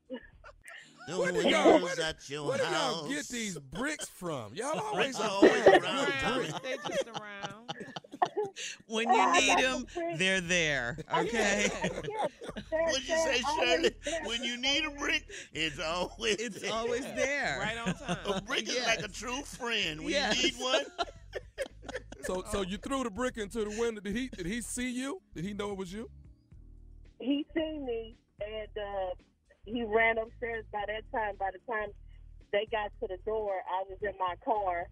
The Where do y'all, where, at your where do house. y'all get these bricks from? Y'all always bricks are have always good around, bricks. Tommy. They just around. When you need them, they're there. Okay. What'd you say, Shirley? When you need a brick, it's always It's always there. Right on time. A brick is like a true friend. When Yes. you need one, So, so you threw the brick into the window. Did he? Did he see you? Did he know it was you? he seen me and uh he ran upstairs by that time by the time they got to the door i was in my car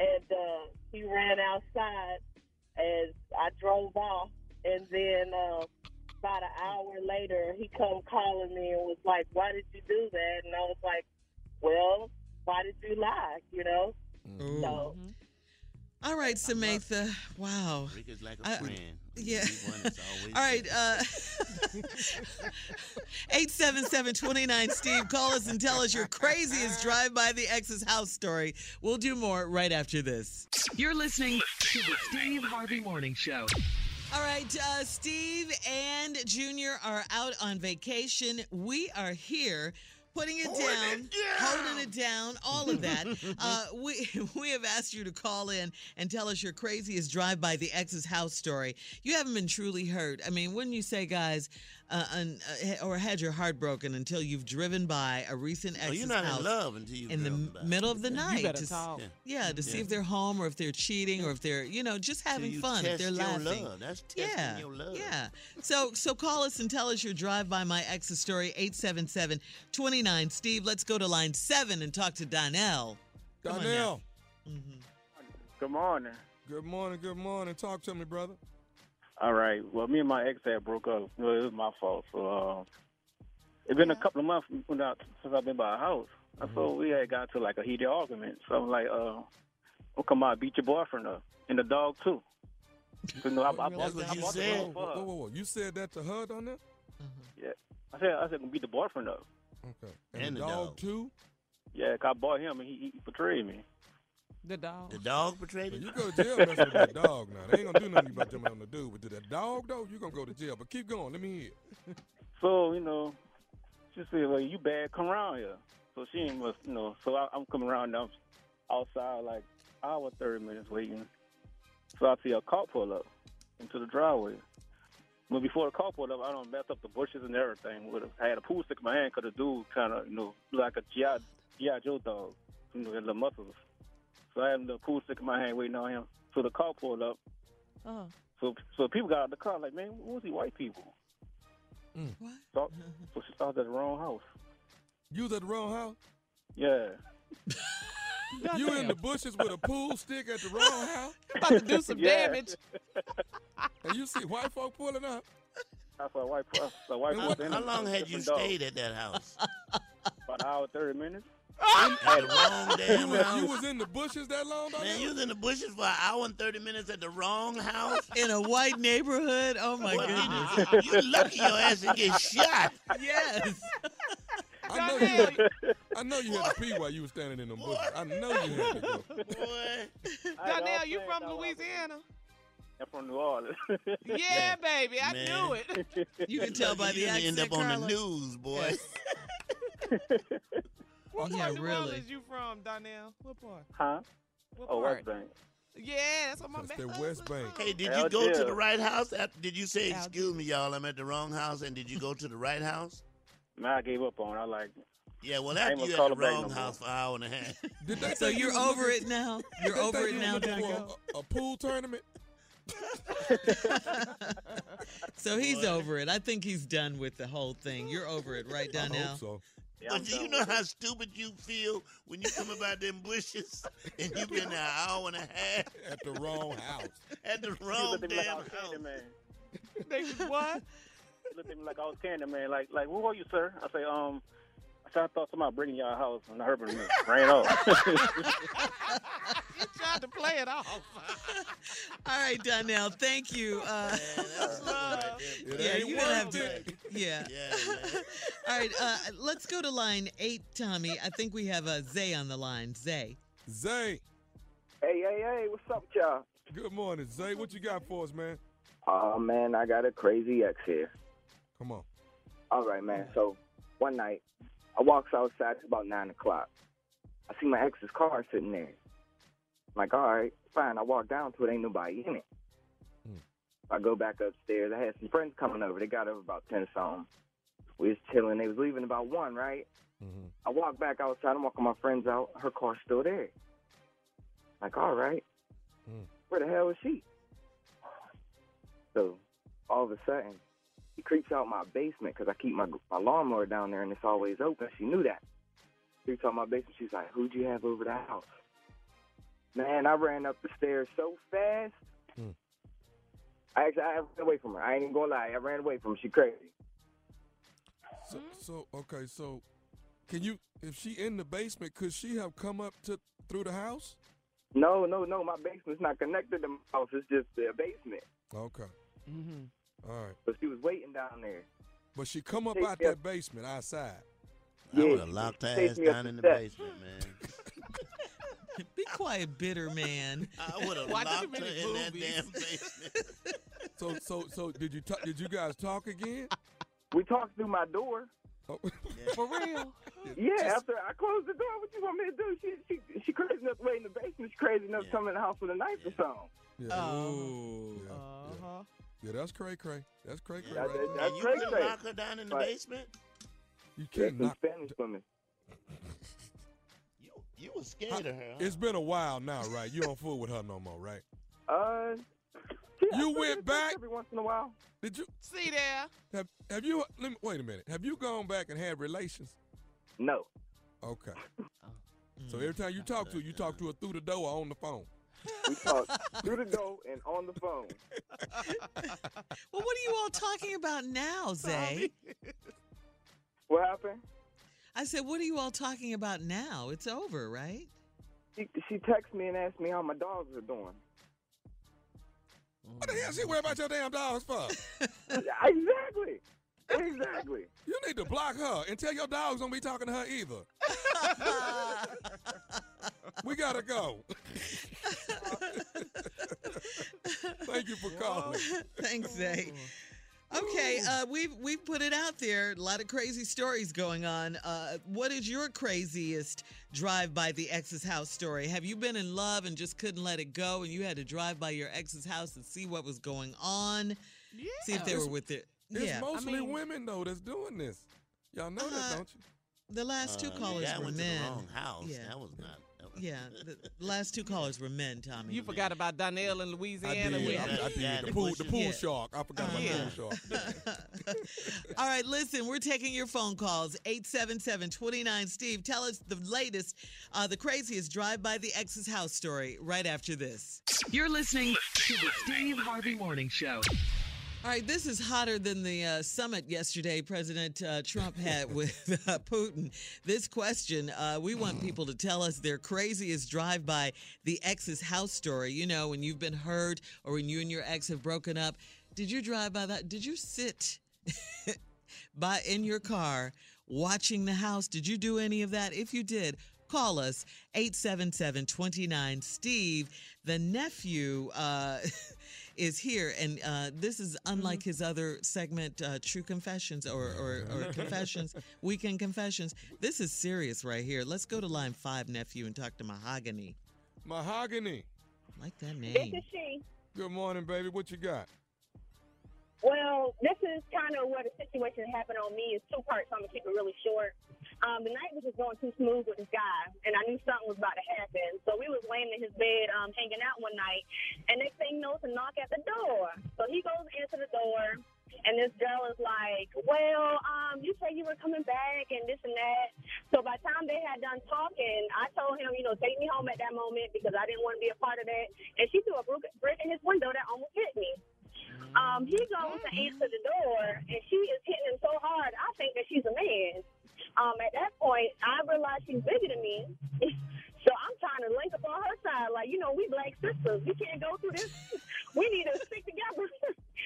and uh he ran outside as i drove off and then uh about an hour later he come calling me and was like why did you do that? And i was like well why did you lie? You know? Mm-hmm. so All right, Samantha. Wow. brick is like a I- friend. When yeah. one, All right. there. Uh, 877-29 Steve, call us and tell us your craziest drive by the ex's house story. We'll do more right after this. You're listening to the Steve Harvey Morning Show. All right, uh, Steve and Junior are out on vacation. We are here. Putting it down, holding it down, all of that. uh, we we have asked you to call in and tell us your craziest drive by the ex's house story. You haven't been truly hurt. I mean, wouldn't you say, guys, uh, un, uh, or had your heart broken until you've driven by a recent Oh, ex's you're not house in love until you in the driven m- by. middle of the You night? better to talk. Yeah, to see if they're home or if they're cheating or if they're, you know, just having you fun, if they're your laughing. love. That's testing yeah, your love. yeah. So, so call us and tell us your drive by my ex's story 877-29 Steve. Let's go to line seven and talk to Donnell. Come on now. Donnell. Good morning. Good morning. Good morning. Talk to me, brother. All right. Well, me and my ex had broke up. Well, it was my fault. So uh, it's been a couple of months when since I've been by a house. Mm-hmm. So we had got to like a heated argument. So I'm like, uh, "I'll come on, beat your boyfriend up, and the dog too." So, you know, I, I, That's what I you bought said. Whoa, whoa, whoa, whoa. You said that to her, Donnell? Yeah. I said, I said, gonna beat the boyfriend up. Okay. And, And the the dog, dog. too? Yeah, 'cause I bought him and he, he betrayed me. The dog. The dog betrayed Well, you. you go to jail messing with that dog now. They ain't gonna do nothing about them on the dude. But to that dog though, you gonna go to jail. But keep going. Let me hear. it. So you know, she said, "Well, you bad, come around here." So she ain't must, you know. So I, I'm coming around now, outside like hour, thirty minutes waiting. So I see a car pull up into the driveway. But before the car pulled up, I don't mess up the bushes and everything. With a, I had a pool stick in my hand because the dude kind of, you know, like a GI, GI Joe dog, you know, had the muscles. So I had the pool stick in my hand waiting on him. So the car pulled up. Uh-huh. So so people got out of the car like, man, who's these white people? What? So, so she started at the wrong house. You was at the wrong house. Yeah. You in the bushes with a pool stick at the wrong house. About to do some Yeah. damage. And you see white folk pulling up. I saw a white, I saw a white How, person in how long had you different dog. stayed at that house? About an hour, thirty minutes. At wrong damn house. you was in the bushes that long, Donnell? Man, you was in the bushes for an hour and thirty minutes at the wrong house. In a white neighborhood? Oh my Boy, goodness. You lucky your ass to get shot. Yes. I know you had, I know you had to pee while you was standing in them bushes. I know you had to go. Boy, Donnell, you from Louisiana? I'm from New Orleans. Yeah, baby. I Man. knew it. You can tell by you the gonna accent, end up on the news, boy. What oh, Yeah, part of New really. Orleans you from, Donnell? What part? huh? What Oh, part? West Bank. Yeah, that's what my That's man. the West Bank. Hey, did you go to the right house? After, did you say, "Excuse me, y'all, I'm at the wrong house"? And did you go to the right house? Man, I gave up on it. I like Yeah, well, I after you gonna at the wrong no house for an hour and a half. Did they So think you you're over it now? You're over it now, was Donnell? A, a pool tournament? So he's over it. I think he's done with the whole thing. You're over it, right, I hope so. Yeah, But do you know with how stupid you feel when you come about them bushes and you've been there an hour and a half At the wrong house. at the wrong looked at like damn was house? candy man. They was what? He looked at me like I was candy man. Like, like, who are you, sir? I say, um, So I thought somebody bringing y'all house, and I heard him ran off. You tried to play it off. All right, Donnell, thank you. Uh, yeah, ain't you don't have to. worth it. Yeah. Yeah. All right, uh, let's go to line eight, Tommy. I think we have a Zay on the line. Zay. Zay. Hey, hey, hey, what's up, y'all? Good morning, Zay. What you got for us, man? Oh, man, I got a crazy ex here. Come on. All right, man. So one night, I walks outside. It's about 9 o'clock. I see my ex's car sitting there. I'm like, all right, fine. I walk down to it. Ain't nobody in it. Hmm. I go back upstairs. I had some friends coming over. They got over about 10 something. We was chilling. They was leaving about 1, right? Mm-hmm. I walk back outside. I'm walking my friends out. Her car's still there. Like, all right. Hmm. Where the hell is she? So all of a sudden, she creeps out my basement because I keep my my lawnmower down there and it's always open. She knew that. Creeps out my basement. She's like, "Who'd you have over the house?" Man, I ran up the stairs so fast. Hmm. I actually I ran away from her. I ain't even gonna lie. I ran away from her. She crazy. So, so okay, so can you, if she in the basement, could she have come up to through the house? No, no, no. My basement's not connected to my house. It's just the basement. Okay. Mm-hmm. All right. So she was waiting down there. But she come up Hey, out yeah. that basement outside. I Yeah, would have locked her ass down in the steps. basement, man. Be quiet, bitter man. I would have Watch locked her many in that damn basement. So, so, so did you talk, did you guys talk again? We talked through my door. Oh. For real? Yeah, after I closed the door, what you want me to do? She she she crazy enough to wait in the basement. She crazy enough to come in the house with a knife or something. Yeah. Oh. Yeah. Uh-huh. Yeah, that's cray cray. That's cray cray. That- right that- there. that's And you crazy. couldn't lock her down in the Right. basement? You can't some knock. Spanish women. You you was scared of her. Huh? It's been a while now, right? You don't fool with her no more, right? Uh, You went back every once in a while. Did you see there? Have Have you? Let me, wait a minute. Have you gone back and had relations? No. Okay. Oh. So every time you talk to her, you talk to her through the door or on the phone. We talked through the door and on the phone. Well, what are you all talking about now, Zay? What happened? I said, what are you all talking about now? It's over, right? She she texted me and asked me how my dogs are doing. What the hell she worry about your damn dogs for? exactly. Exactly. You need to block her and tell your dogs don't be talking to her either. We gotta go. Thank you for calling. Thanks, Zay. Okay, uh, we've we've put it out there. A lot of crazy stories going on. Uh, what is your craziest drive by the ex's house story? Have you been in love and just couldn't let it go, and you had to drive by your ex's house and see what was going on? Yeah. See if they were with it. It's yeah, mostly I mean, women though that's doing this. Y'all know Uh, that, don't you? The last two Uh, callers that were went men. to the wrong house. Yeah. That was not. That was, Yeah, the the last two callers were men, Tommy. You forgot about Donnell in Louisiana. I did. with- I, I did. Yeah, the the pool, the pool Yeah. shark. I forgot about Yeah. the pool shark. All right, listen, we're taking your phone calls 877 29 Steve. Tell us the latest, uh, the craziest drive by the ex's house story right after this. You're listening to the Steve Harvey Morning Show. All right, this is hotter than the uh, summit yesterday President uh, Trump had with uh, Putin. This question, uh, we want people to tell us their craziest drive by the ex's house story. You know, when you've been hurt or when you and your ex have broken up. Did you drive by that? Did you sit by in your car watching the house? Did you do any of that? If you did, call us 877 29 Steve. The nephew uh, is here, and uh, this is unlike his other segment, uh, True Confessions or, or, or Confessions, Weekend Confessions. This is serious right here. Let's go to line five, nephew, and talk to Mahogany. Mahogany. I like that name. This is she. Good morning, baby. What you got? Well, this is kind of what the situation that happened on me is two parts. So I'm gonna keep it really short. Um, the night was just going too smooth with this guy, and I knew something was about to happen. So we was laying in his bed, um, hanging out one night, and next thing you know, it's a knock at the door. So he goes into the door, and this girl is like, "Well, um, you said you were coming back, and this and that." So by the time they had done talking, I told him, you know, take me home at that moment because I didn't want to be a part of that. And she threw a brick in his window that almost hit me. Um, he goes to answer the door, and she is hitting him so hard, I think that she's a man. Um, at that point, I realized she's bigger than me. so I'm trying to link up on her side. Like, you know, we black sisters. We can't go through this. we need to stick together.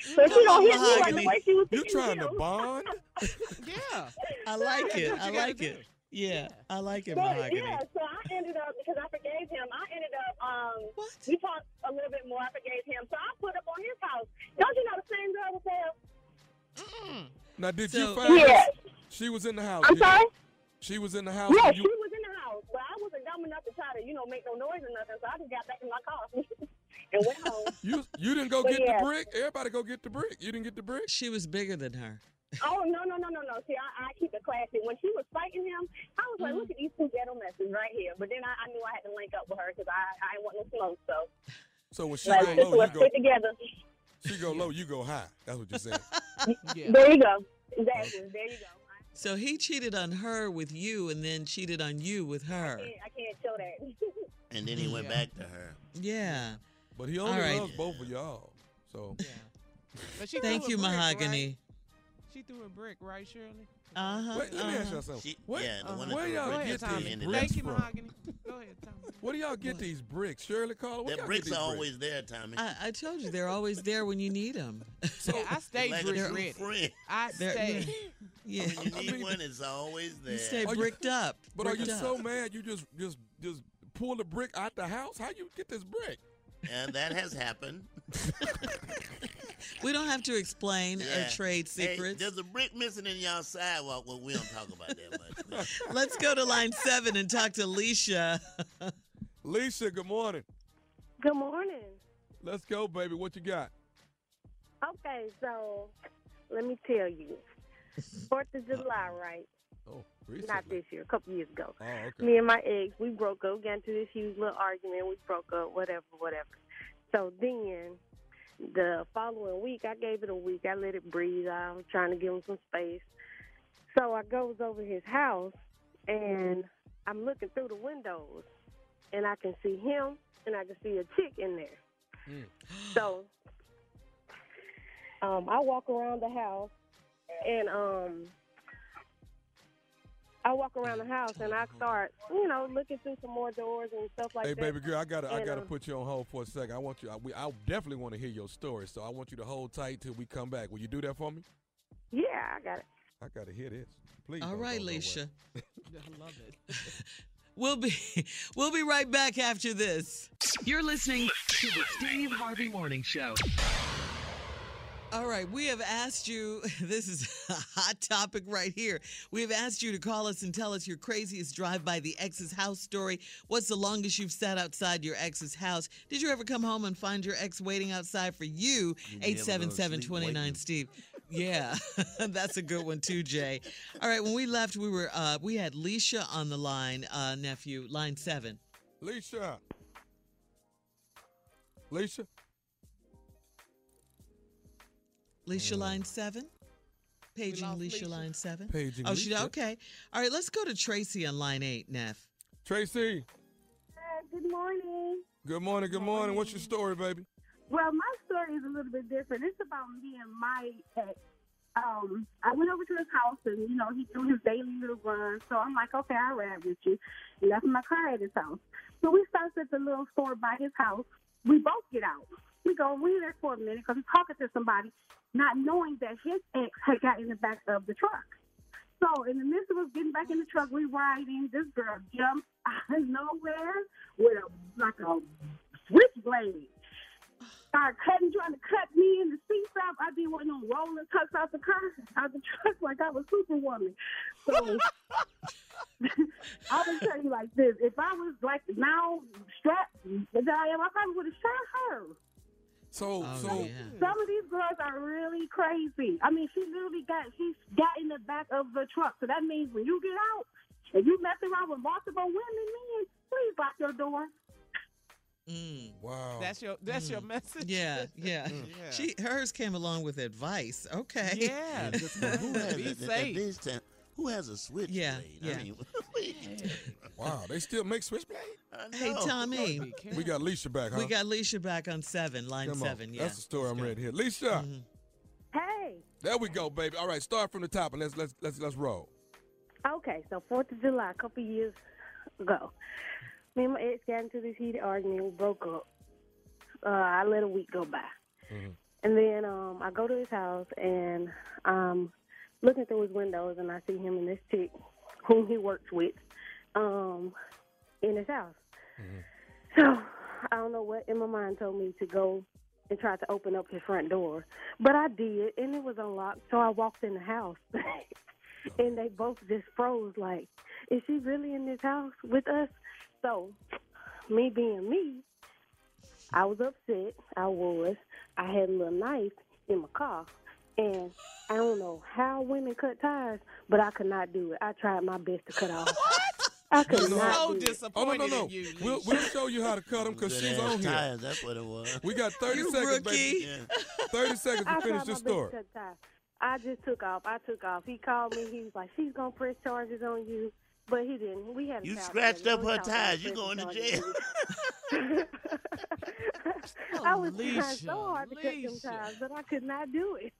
so she don't hit me like the way she was You hitting trying to bond? yeah. I like it. I like it. Yeah, I like it, So, Mahogany. yeah, so I ended up because I forgave him. I ended up um we talked a little bit more. I forgave him, so I put up on his house. Don't you know the same girl was there? Now, did So- you find Yes. She was in the house. I'm sorry? She was in the house. Yeah, when she was in the house, but I wasn't dumb enough to try to you know make no noise or nothing. So I just got back in my car and went home. You you didn't go But get yeah. the brick. Everybody go get the brick. You didn't get the brick. She was bigger than her. Oh no no no no no! See, I, I keep it classy. When she was fighting him, I was like, mm. "Look at these two ghetto messes right here." But then I, I knew I had to link up with her because I I didn't want no smoke. So So when she like, go low, you go. together. She go low, you go high. That's what you're saying. There you go. Exactly. There you go. So he cheated on her with you and then cheated on you with her. I can't, I can't show that. And then he went Yeah. back to her. Yeah. But he only All right. loves both of y'all. So But she Thank you, Mahogany. Right? She threw a brick, right, Shirley? Uh huh. Wait, let me ask y'all something. She- Where, yeah, the one where y'all brick get Tommy. these ended bricks Thank you, from? Mahogany. Go ahead, Tommy. Where do y'all get these bricks? Shirley Caller, where The bricks are always there, Tommy. I, I told you they're always there when you need them. yeah, I stay like brick ready. friend. I stay. Yeah. When you need one, it's always there. You stay Are you- bricked up. But are you bricked so mad you just just just pull the brick out the house? How you get this brick? And that has happened. We don't have to explain or Yeah. trade Hey, there's a brick missing in y'all sidewalk. Well, we don't talk about that much. Let's go to line seven and talk to Leisha. Lisa, good morning. Good morning. Let's go, baby. What you got? Okay, so let me tell you, Fourth of July, right? Oh, Not this year, a couple years ago. Oh, okay. Me and my ex, we broke up, got into this huge little argument. We broke up, whatever, whatever. So then, the following week, I gave it a week. I let it breathe. I was trying to give him some space. So I goes over his house, and I'm looking through the windows, and I can see him, and I can see a chick in there. So um, I walk around the house, and um, I walk around the house and I start, you know, looking through some more doors and stuff like hey, that. Hey, baby girl, I gotta I gotta um, put you on hold for a second. I want you. I, we, I definitely want to hear your story, so I want you to hold tight till we come back. Will you do that for me? Yeah, I got it. I gotta hear this. Please. All right, don't right, go nowhere. Leisha. I love it. We'll be we'll be right back after this. You're listening to the Steve Harvey Morning Show. All right, we have asked you, this is a hot topic right here. We have asked you to call us and tell us your craziest drive by the ex's house story. What's the longest you've sat outside your ex's house? Did you ever come home and find your ex waiting outside for you? You be able to go to sleep 877-29. Steve. Yeah, that's a good one too, Jay. All right, when we left, we were uh, we had Leisha on the line, uh, nephew, line seven. Leisha. Leisha. Leisha, line seven. Paging lost Leisha, Leisha. line seven. Paging oh, she Leisha. okay. All right, let's go to Tracy on line eight, Neff. Tracy. Good morning. Good morning. Good morning. What's your story, baby? Well, my story is a little bit different. It's about me and my ex. Um, I went over to his house and, you know, he threw his daily little run. So I'm like, okay, I'll ride with you. Left my car at his house. So we stopped at the little store by his house. We both get out. We go, we there for a minute because he's talking to somebody, not knowing that his ex had got in the back of the truck. So in the midst of us getting back in the truck, we riding. This girl jumps out of nowhere with a like a switchblade. Started cutting, trying to cut me in the seat up. I did one of them rolling tucks out the car, out the truck like I was Superwoman. So I will tell you like this: if I was like now strapped as I am, I probably would have shot her. So Oh, so Some of these girls are really crazy. I mean, she literally got she got in the back of the truck. So that means when you get out and you mess around with multiple women, men, please lock your door. Mm. wow. That's your that's your message. Yeah, yeah. Yeah. She hers came along with advice. Okay. Yeah, just who has be at, at safe. this time? Who has a switchblade? Yeah, yeah. I mean, wow. They still make switchblade. Hey. Tommy, We got Leisha back, huh? we got Leisha back on seven, line Come on. seven. Yeah. That's the story I'm ready here. Leisha. Hey, There we go, baby. All right, start from the top and let's let's let's let's roll. Okay, so Fourth of July, a couple years ago, me and my ex got into this heated argument. We broke up. Uh, I let a week go by, and then um, I go to his house and um, looking through his windows, and I see him and this chick, whom he works with, um, in his house. So I don't know what in my mind told me to go and try to open up his front door, but I did, and it was unlocked. So I walked in the house, and they both just froze. Like, is she really in this house with us? So, me being me, I was upset. I was. I had a little knife in my car, and I don't know how women cut ties, but I could not do it. I tried my best to cut off. I could No, no. not So do it. Oh no no no! We'll, we'll show you how to cut them because she's on here. Tires, that's what it was. We got 30 You seconds, rookie. baby. 30 seconds I to tried finish my this best story. to cut ties. I just took off. I took off. He called me. He was like, "She's gonna press charges on you," but he didn't. We had a You scratched up her talked about tires. You pressing going to jail. I was trying Alicia, so hard to cut them ties, but I could not do it.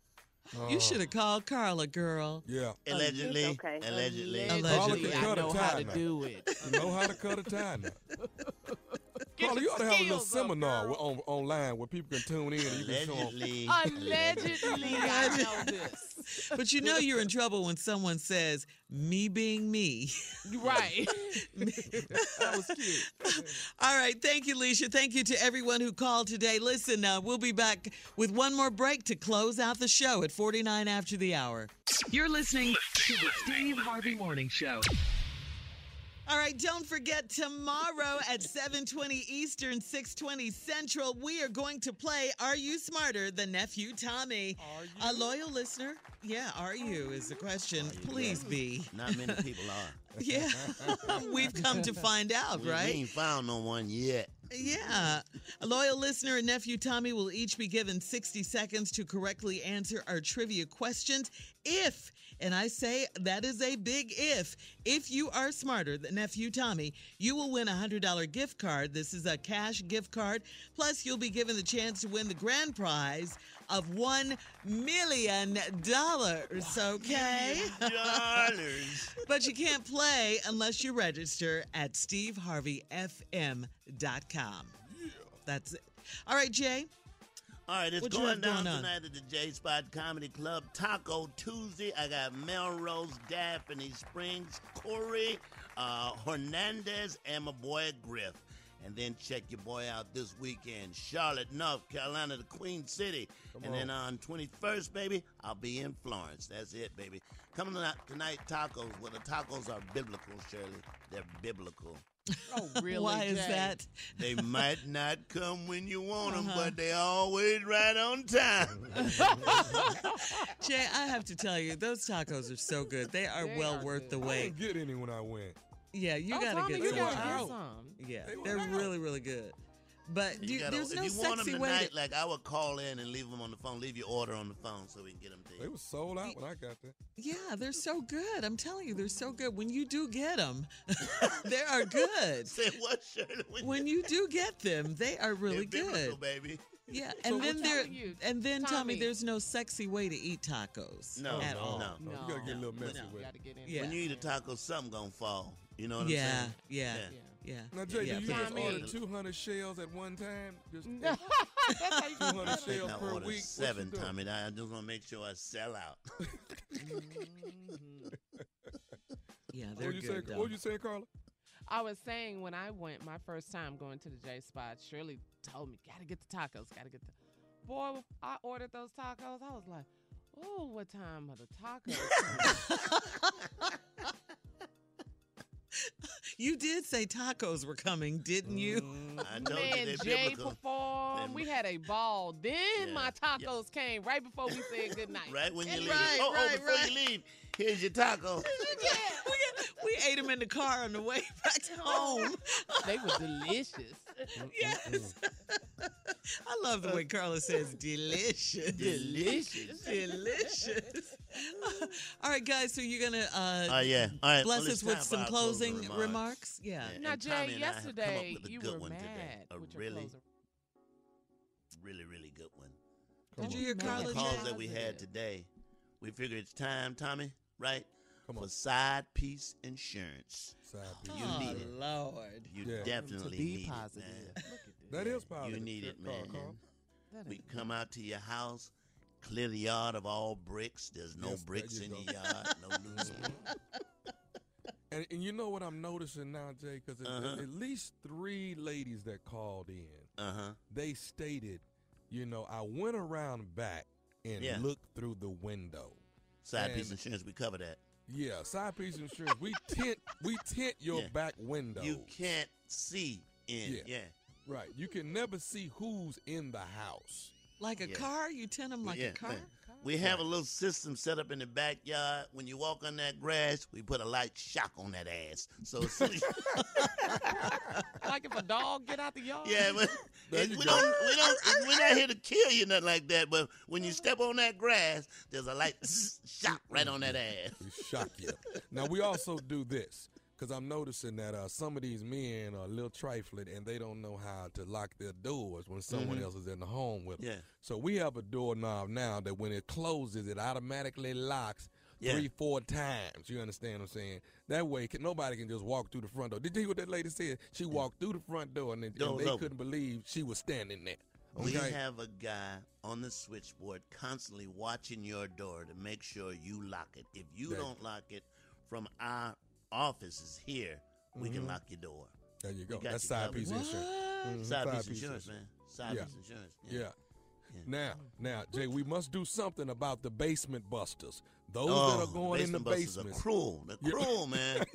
You uh, should have called Carla, girl. Yeah. Allegedly. okay. Allegedly. Carla can Allegedly. cut I a know tie how to do it. You know how to cut a tie now. Carla, you ought to have a little seminar with- on online where people can tune in and you can show them. Allegedly, I know this. But you know you're in trouble when someone says, me being me. Right. that was cute. All right. Thank you, Leisha. Thank you to everyone who called today. Listen, uh, we'll be back with one more break to close out the show at 49 after the hour. You're listening to the Steve Harvey Morning Show. All right, don't forget tomorrow at 7:20 Eastern, 6:20 Central, we are going to play Are You Smarter Than Nephew Tommy? A loyal listener? Yeah, are you is the question. Please be. Not many people are. Yeah. We've come to find out, We- right? We ain't found no one yet. Yeah. A loyal listener and nephew Tommy will each be given 60 seconds to correctly answer our trivia questions. If, and I say that is a big if, if you are smarter than nephew Tommy, you will win a $100 gift card. This is a cash gift card. Plus, you'll be given the chance to win the grand prize of $1 million. Okay? Dollars. but you can't play unless you register at steveharveyfm.com. Yeah. That's it. All right, Jay. All right, it's What going down going tonight at the J Spot Comedy Club. Taco Tuesday. I got Melrose, Daphne Springs, Corey, uh, Hernandez, and my boy Griff. And then check your boy out this weekend. Charlotte, North Carolina, the Queen City. and then on 21st, baby, I'll be in Florence. That's it, baby. Coming tonight, tonight tacos. Well, the tacos are biblical, Shirley. They're biblical. Oh, really? Why is Jay? that? They might not come when you want them, Uh-huh. but they always right on time. Jay, I have to tell you, those tacos are so good. They are They well are worth the wait. I wait. didn't get any when I went. Yeah, you Oh, gotta Tommy, get you some. gotta get some. Yeah, they they're really, really good. But You you, gotta- there's if no you want sexy them way. tonight, To, like I would call in and leave them on the phone, leave your order on the phone so we can get them to you. They were sold out when I got there. yeah, they're so good. I'm telling you, they're so good. When you do get them, they are good. Say what, Shirley? When you do get them, they are really They're biblical, good. baby. Yeah, and what then you- there, you, and then Tommy, Tommy. there's no sexy way to eat tacos No, at no, all. no. No, you gotta get a little messy No, with gotta it. get in. Yeah. When you eat a taco, something gonna fall. You know what Yeah, I'm saying? yeah, yeah. Now, Jay, yeah, do you but- just Tommy. order 200 shells at one time? Just That's how you 200 shells I per ordered week? Seven. Tommy. I just want to make sure I sell out. Mm-hmm. Yeah, they're would you good. say? though. What would you say, Carla? I was saying when I went my first time going to the J Spot, Shirley told me, gotta get the tacos, gotta get the. Boy, I ordered those tacos. I was like, oh, what time are the tacos? You did say tacos were coming, didn't you? Mm, I told you Man, they're Jay biblical. performed. We had a ball. Then Yeah, my tacos came right before we said goodnight. Right when you leave. Right, oh, right, oh, before right. you leave, here's your taco. we, we ate them in the car on the way back to home. They were delicious. yes. I love the way Carla says delicious. Delicious. Delicious. All right, guys, so you're going to uh, Oh, yeah. All right. bless well, us with some closing closing remarks. remarks? Yeah. Yeah, Now, and Jay, Tommy and I have come up yesterday with a you good were one mad today. A with really, closer. really, really good one. Did you hear The calls that we had today, we figured it's time, Tommy, right? for Side Piece Insurance. Side piece. You oh, need it. Lord. You Yeah. definitely be need positive. it, man. That is positive. You need it, man. Carl. That We come out to your house, clear the yard of all bricks. There's no Yes, bricks in go. your yard, no loose. And, and you know what I'm noticing now, Jay? Because Uh-huh. at least three ladies that called in, Uh huh. they stated, you know, I went around back and Yeah. looked through the window. Side Piece And- Insurance, we cover that. Yeah, side piece insurance. We tint we tint your Yeah. back window. You can't see in. Yeah. Yeah. right. You can never see who's in the house. Like a Yeah. car? You tend them like yeah, a car? Man. We have a little system set up in the backyard. When you walk on that grass, we put a light shock on that ass. So, as like if a dog get out the yard. yeah, but There it- you we don't, we don't, we're not here to kill you, nothing like that. But when you step on that grass, there's a light shock right on that ass. We shock you. now we also do this because I'm noticing that uh, some of these men are a little trifling and they don't know how to lock their doors when someone Mhm. else is in the home with them. Yeah. So we have a doorknob now that when it closes, it automatically locks. Yeah. Three, four times. You understand what I'm saying? That way, can, nobody can just walk through the front door. Did you hear what that lady said? She walked through the front door and, they- and they open. couldn't believe she was standing there. We have a guy on the switchboard constantly watching your door to make sure you lock it. If you you don't lock it from our offices here, we can Mhm. lock your door. There you go. That's you side covered. piece insurance. Mhm, Side piece insurance, man. Side Yeah. piece insurance. Yeah. Yeah. Now, now, Jay, we must do something about the basement busters. Those oh, that are going in the basement busters basement. are cruel. They're cruel, man.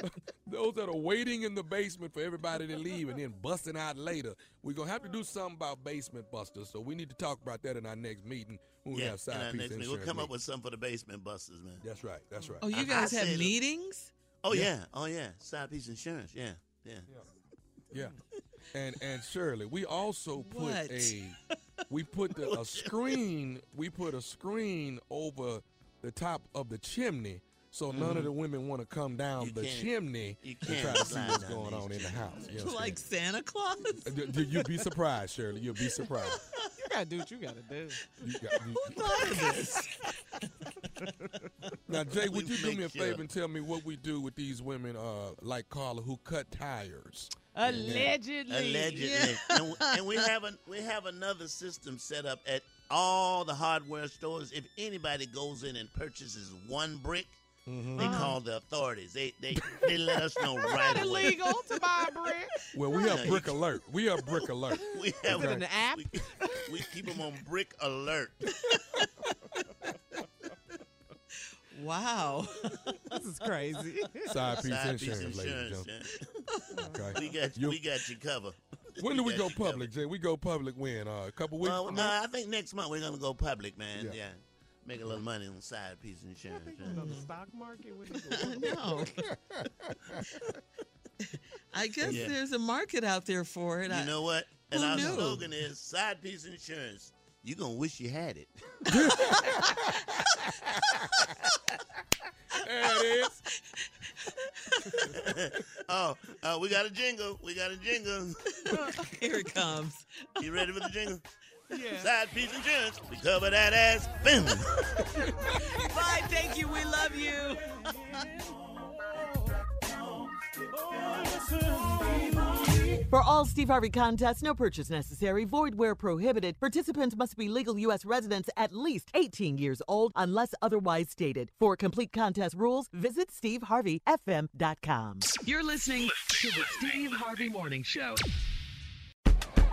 Those that are waiting in the basement for everybody to leave and then busting out later. We're gonna have to do something about basement busters. So we need to talk about that in our next meeting when we yeah, have side and our piece next meeting, insurance. we'll come up with something for the basement busters, man. That's right. That's right. Oh, you guys I have say, look- meetings? Oh Yeah. yeah. oh yeah, side piece insurance, yeah, yeah. Yeah. And and Shirley, we also put What? a we put the, a screen we put a screen over the top of the chimney so none of the women want to come down Mm-hmm. You the chimney you to try to see what's going on in the house. You like understand? Santa Claus? Uh, y- y- You'll be surprised, Shirley. You'd be surprised. You gotta do what you gotta do. You got- you- now, Jay, would you do me a make sure. favor and tell me what we do with these women, uh, like Carla, who cut tires? Allegedly. Allegedly, and, and we have a, we have another system set up at all the hardware stores. If anybody goes in and purchases one brick, Mm-hmm. they Uh-huh. call the authorities. They they they let us know right Not away. illegal to buy a brick. Well, we No, have Brick Alert. We have Brick Alert. We have Is it an app? We, we keep them on brick alert. Wow. This is crazy. Side piece Side piece insurance, ladies and gentlemen. yeah. Okay. We got You- we got you covered. When do we got go you covered. public, Jay? We go public when? Uh, a couple weeks Well, from uh, now? I think next month we're gonna go public, man. Yeah. Yeah. Make a little money on side piece insurance. On the stock market. What are no. I guess Yeah. there's a market out there for it. I- You know what? And Who our knew? slogan is side piece insurance. You're gonna wish you had it. There it is. oh, uh, we got a jingle. We got a jingle. Here it comes. You ready for the jingle? Yeah. Side piece insurance. We cover that ass. Boom. Bye. Thank you. We love you. For all Steve Harvey contests, no purchase necessary, void where prohibited. Participants must be legal U.S. residents at least 18 years old unless otherwise stated. For complete contest rules, visit SteveHarveyFM.com. You're listening to the Steve Harvey Morning Show.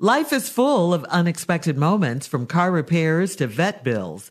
Life is full of unexpected moments from car repairs to vet bills.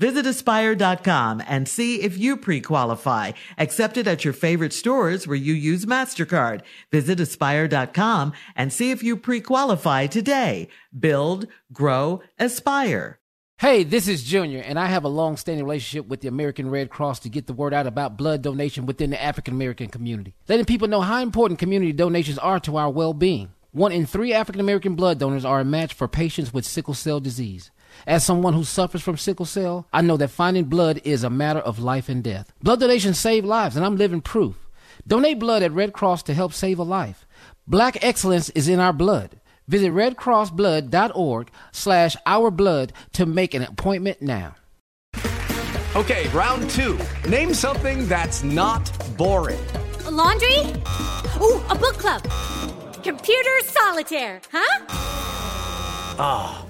Visit aspire.com and see if you pre-qualify. Accepted at your favorite stores where you use MasterCard. Visit aspire.com and see if you pre-qualify today. Build, grow, aspire. Hey, this is Junior, and I have a long standing relationship with the American Red Cross to get the word out about blood donation within the African American community, letting people know how important community donations are to our well being. One in three African American blood donors are a match for patients with sickle cell disease. As someone who suffers from sickle cell, I know that finding blood is a matter of life and death. Blood donations save lives, and I'm living proof. Donate blood at Red Cross to help save a life. Black excellence is in our blood. Visit redcrossblood.org slash ourblood to make an appointment now. Okay, round two. Name something that's not boring. A laundry? Ooh, a book club. Computer solitaire, huh? Ah, oh,